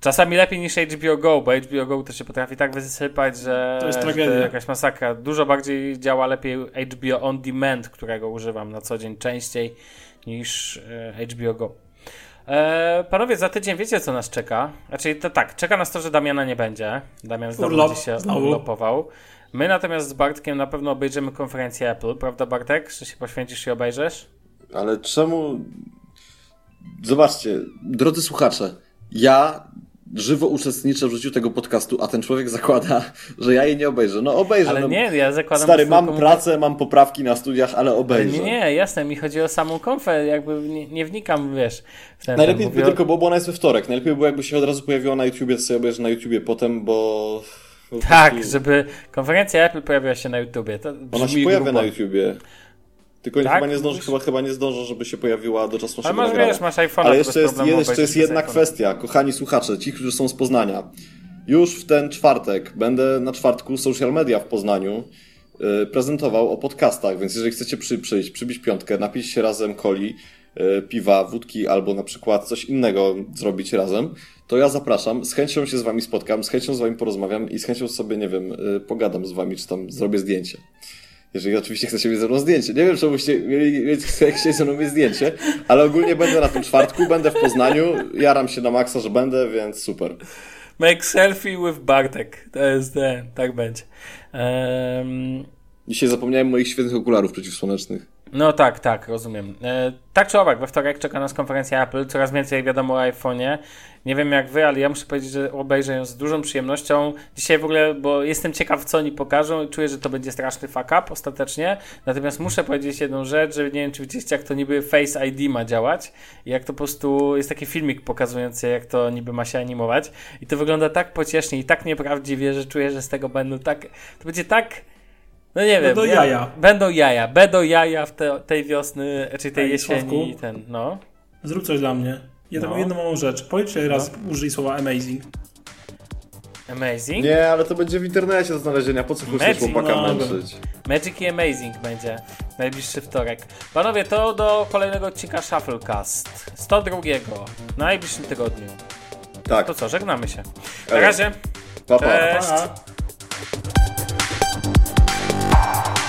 Czasami lepiej niż HBO Go, bo HBO Go to się potrafi tak wysypać, że to jest tragedia. To jakaś masakra. Dużo bardziej działa lepiej HBO On Demand, którego używam na co dzień częściej niż e, HBO Go. E, panowie, za tydzień wiecie, co nas czeka? Znaczy, to tak, czeka nas to, że Damiana nie będzie. Damian znowu Urlop, się znowu. urlopował. My natomiast z Bartkiem na pewno obejrzymy konferencję Apple, prawda Bartek? Czy się poświęcisz i obejrzysz? Ale czemu... Zobaczcie, drodzy słuchacze, ja żywo uczestniczę w życiu tego podcastu, a ten człowiek zakłada, że ja jej nie obejrzę. No obejrzę. Ale no, nie, ja zakładam... Stary, mam pracę, mam poprawki na studiach, ale obejrzę. Nie, nie, jasne, mi chodzi o samą konfę, jakby nie, nie wnikam, wiesz. W ten, Najlepiej by tylko było, bo ona jest we wtorek. Najlepiej by było, jakby się od razu pojawiła na YouTubie, to sobie obejrzę na YouTubie potem, bo... Tak, żeby konferencja Apple pojawiła się na YouTubie. To ona się pojawia grubo. na YouTubie. Tylko tak? chyba, nie zdąży, chyba, chyba nie zdążę, żeby się pojawiła do czasu naszego Ale masz, wiesz, masz iPhone, Ale jeszcze jest, jeszcze jest jedna kwestia, kochani słuchacze, ci, którzy są z Poznania. Już w ten czwartek będę na czwartku social media w Poznaniu yy, prezentował o podcastach, więc jeżeli chcecie przy, przyjść, przybić piątkę, napić się razem coli, e, piwa, wódki albo na przykład coś innego zrobić razem, to ja zapraszam, z chęcią się z wami spotkam, z chęcią z wami porozmawiam i z chęcią sobie, nie wiem, e, pogadam z wami, czy tam zrobię zdjęcie. Jeżeli oczywiście chcecie mieć ze mną zdjęcie. Nie wiem, czy byście mieli chcieli ze mną mieć zdjęcie, ale ogólnie będę na tym czwartku, będę w Poznaniu, jaram się na maksa, że będę, więc super. Make selfie with Bartek. To jest ten, tak będzie. Um, Dzisiaj zapomniałem moich świetnych okularów przeciwsłonecznych. No tak, tak, rozumiem. E, tak czy owak, we wtorek czeka nas konferencja Apple, coraz więcej wiadomo o iPhone'ie. Nie wiem jak wy, ale ja muszę powiedzieć, że obejrzę ją z dużą przyjemnością. Dzisiaj w ogóle, bo jestem ciekaw, co oni pokażą i czuję, że to będzie straszny fuck up ostatecznie. Natomiast muszę powiedzieć jedną rzecz, że nie wiem, czy widzieliście, jak to niby Face ID ma działać jak to po prostu jest taki filmik pokazujący, jak to niby ma się animować. I to wygląda tak pociesznie i tak nieprawdziwie, że czuję, że z tego będą tak... To będzie tak... No nie wiem. Będą ja- jaja. Będą jaja. Będą jaja w te, tej wiosny, czy tej Ej, jesieni Sławku. i ten, no. Zrób coś dla mnie. Ja No. taką jedną małą rzecz. Powiedz jeszcze raz, użyj słowa amazing. Amazing. Nie, ale to będzie w internecie do znalezienia. Po co chcesz chłopaka no, męczyć? Magic i Amazing będzie najbliższy wtorek. Panowie, to do kolejnego odcinka Shufflecast. 102. W najbliższym tygodniu. Tak. To co, żegnamy się. Na razie. Pa, pa. Cześć. Pa. Bye.